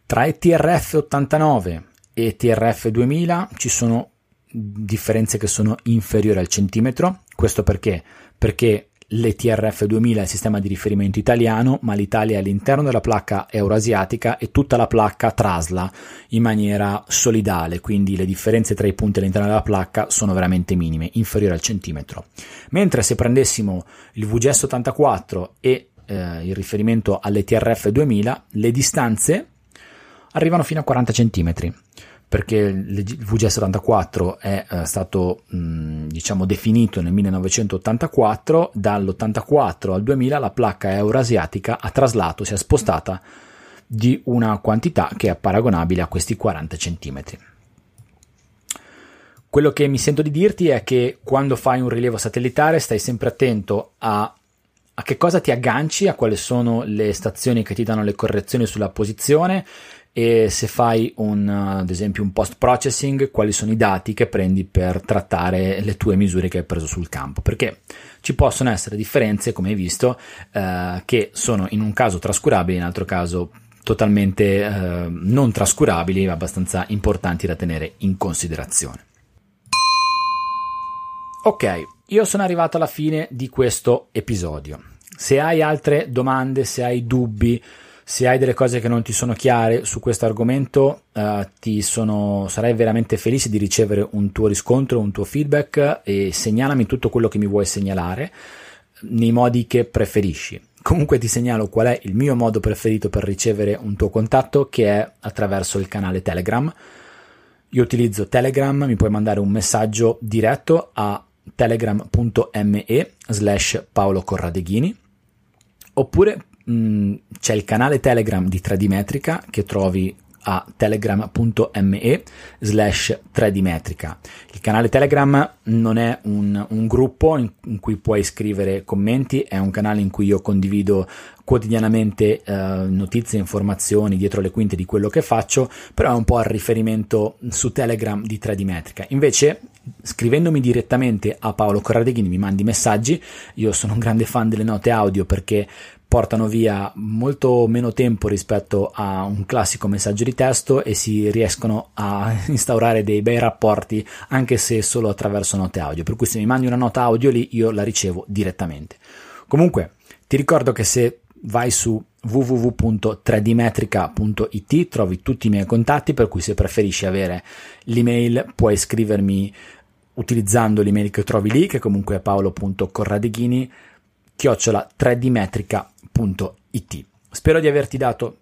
Tra ETRF 89 e TRF 2000 ci sono differenze che sono inferiori al centimetro. Questo perché? Perché l'ETRF 2000 è il sistema di riferimento italiano, ma l'Italia è all'interno della placca euroasiatica e tutta la placca trasla in maniera solidale, quindi le differenze tra i punti all'interno della placca sono veramente minime, inferiori al centimetro. Mentre se prendessimo il VGS 84 e eh, il riferimento all'ETRF 2000, le distanze arrivano fino a 40 centimetri perché il VG74 è eh, stato mh, diciamo definito nel 1984, dall'84 al 2000 la placca eurasiatica ha traslato, si è spostata di una quantità che è paragonabile a questi 40 cm. Quello che mi sento di dirti è che quando fai un rilievo satellitare stai sempre attento a, a che cosa ti agganci, a quali sono le stazioni che ti danno le correzioni sulla posizione e se fai un, ad esempio un post processing, quali sono i dati che prendi per trattare le tue misure che hai preso sul campo, perché ci possono essere differenze, come hai visto, eh, che sono in un caso trascurabili, in altro caso totalmente eh, non trascurabili, abbastanza importanti da tenere in considerazione. Ok, io sono arrivato alla fine di questo episodio. Se hai altre domande, se hai dubbi, se hai delle cose che non ti sono chiare su questo argomento, uh, ti veramente felice di ricevere un tuo riscontro, un tuo feedback e segnalami tutto quello che mi vuoi segnalare nei modi che preferisci. Comunque ti segnalo qual è il mio modo preferito per ricevere un tuo contatto, che è attraverso il canale Telegram. Io utilizzo Telegram, mi puoi mandare un messaggio diretto a telegram.me slash Paolo Corradeghini oppure Mm, c'è il canale Telegram di 3D Metrica che trovi a telegram.me slash 3D Metrica. Il canale Telegram non è un, un gruppo in, in, cui puoi scrivere commenti, è un canale in cui io condivido quotidianamente eh, notizie informazioni dietro le quinte di quello che faccio, però è un po' a riferimento su Telegram di 3D Metrica. Invece scrivendomi direttamente a Paolo Corradeghini mi mandi messaggi, io sono un grande fan delle note audio perché portano via molto meno tempo rispetto a un classico messaggio di testo e si riescono a instaurare dei bei rapporti anche se solo attraverso note audio. Per cui se mi mandi una nota audio lì io la ricevo direttamente. Comunque ti ricordo che se vai su www.3dmetrica.it trovi tutti i miei contatti per cui se preferisci avere l'email puoi scrivermi utilizzando l'email che trovi lì che comunque è paolo.corradeghini chiocciola 3dmetrica.it. Spero di averti dato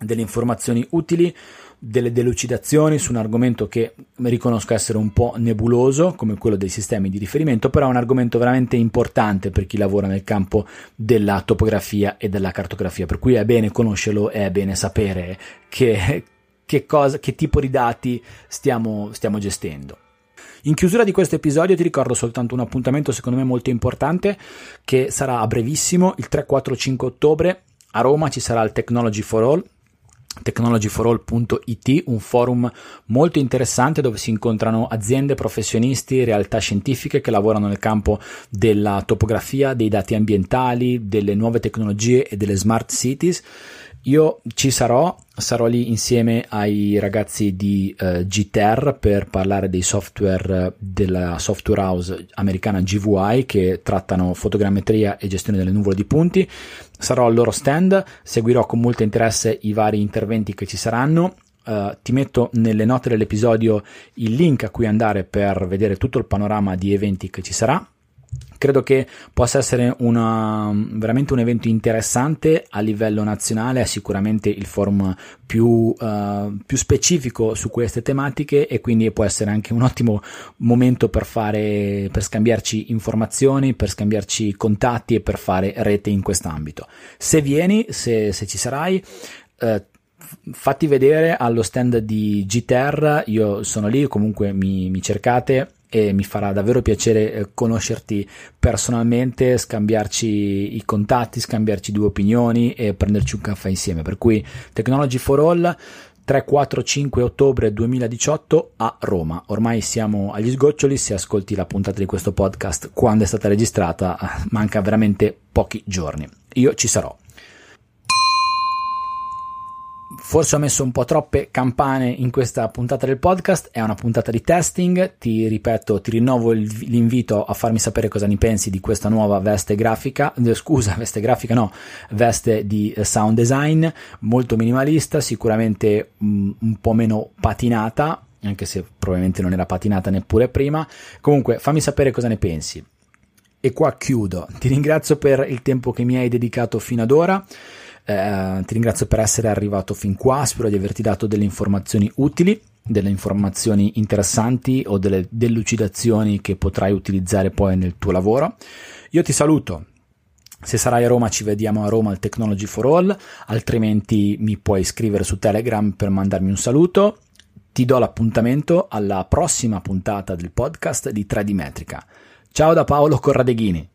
delle informazioni utili, delle delucidazioni su un argomento che riconosco essere un po' nebuloso, come quello dei sistemi di riferimento, però è un argomento veramente importante per chi lavora nel campo della topografia e della cartografia, per cui è bene conoscerlo è bene sapere che, che, cosa, che tipo di dati stiamo, stiamo gestendo. In chiusura di questo episodio ti ricordo soltanto un appuntamento secondo me molto importante che sarà a brevissimo, il 3-4-5 ottobre a Roma ci sarà il Technology for All technologyforall.it, un forum molto interessante dove si incontrano aziende, professionisti, realtà scientifiche che lavorano nel campo della topografia, dei dati ambientali, delle nuove tecnologie e delle smart cities. Io ci sarò, sarò lì insieme ai ragazzi di uh, GTR per parlare dei software della software house americana GVI che trattano fotogrammetria e gestione delle nuvole di punti. Sarò al loro stand, seguirò con molto interesse i vari interventi che ci saranno. Uh, ti metto nelle note dell'episodio il link a cui andare per vedere tutto il panorama di eventi che ci sarà credo che possa essere una, veramente un evento interessante a livello nazionale, è sicuramente il forum più, uh, più, specifico su queste tematiche e quindi può essere anche un ottimo momento per, fare, per scambiarci informazioni, per scambiarci contatti e per fare rete in quest'ambito. Se vieni, se, se ci sarai, uh, fatti vedere allo stand di GTR, io sono lì, comunque mi, mi cercate e mi farà davvero piacere eh, conoscerti personalmente, scambiarci i contatti, scambiarci due opinioni e prenderci un caffè insieme. Per cui Technology for All 3-4-5 ottobre 2018 a Roma. Ormai siamo agli sgoccioli, se ascolti la puntata di questo podcast quando è stata registrata, manca veramente pochi giorni. Io ci sarò. Forse ho messo un po' troppe campane in questa puntata del podcast, è una puntata di testing, ti ripeto, ti rinnovo l'invito a farmi sapere cosa ne pensi di questa nuova veste grafica, scusa, veste grafica no, veste di eh, sound design, molto minimalista, sicuramente un, un po' meno patinata, anche se probabilmente non era patinata neppure prima, comunque fammi sapere cosa ne pensi. E qua chiudo, ti ringrazio per il tempo che mi hai dedicato fino ad ora. Eh, ti ringrazio per essere arrivato fin qua, spero di averti dato delle informazioni utili, delle informazioni interessanti o delle delucidazioni che potrai utilizzare poi nel tuo lavoro. Io ti saluto. Se sarai a Roma ci vediamo a Roma al Technology for All, altrimenti mi puoi scrivere su Telegram per mandarmi un saluto. Ti do l'appuntamento alla prossima puntata del podcast di 3D Metrica. Ciao da Paolo Corradeghini.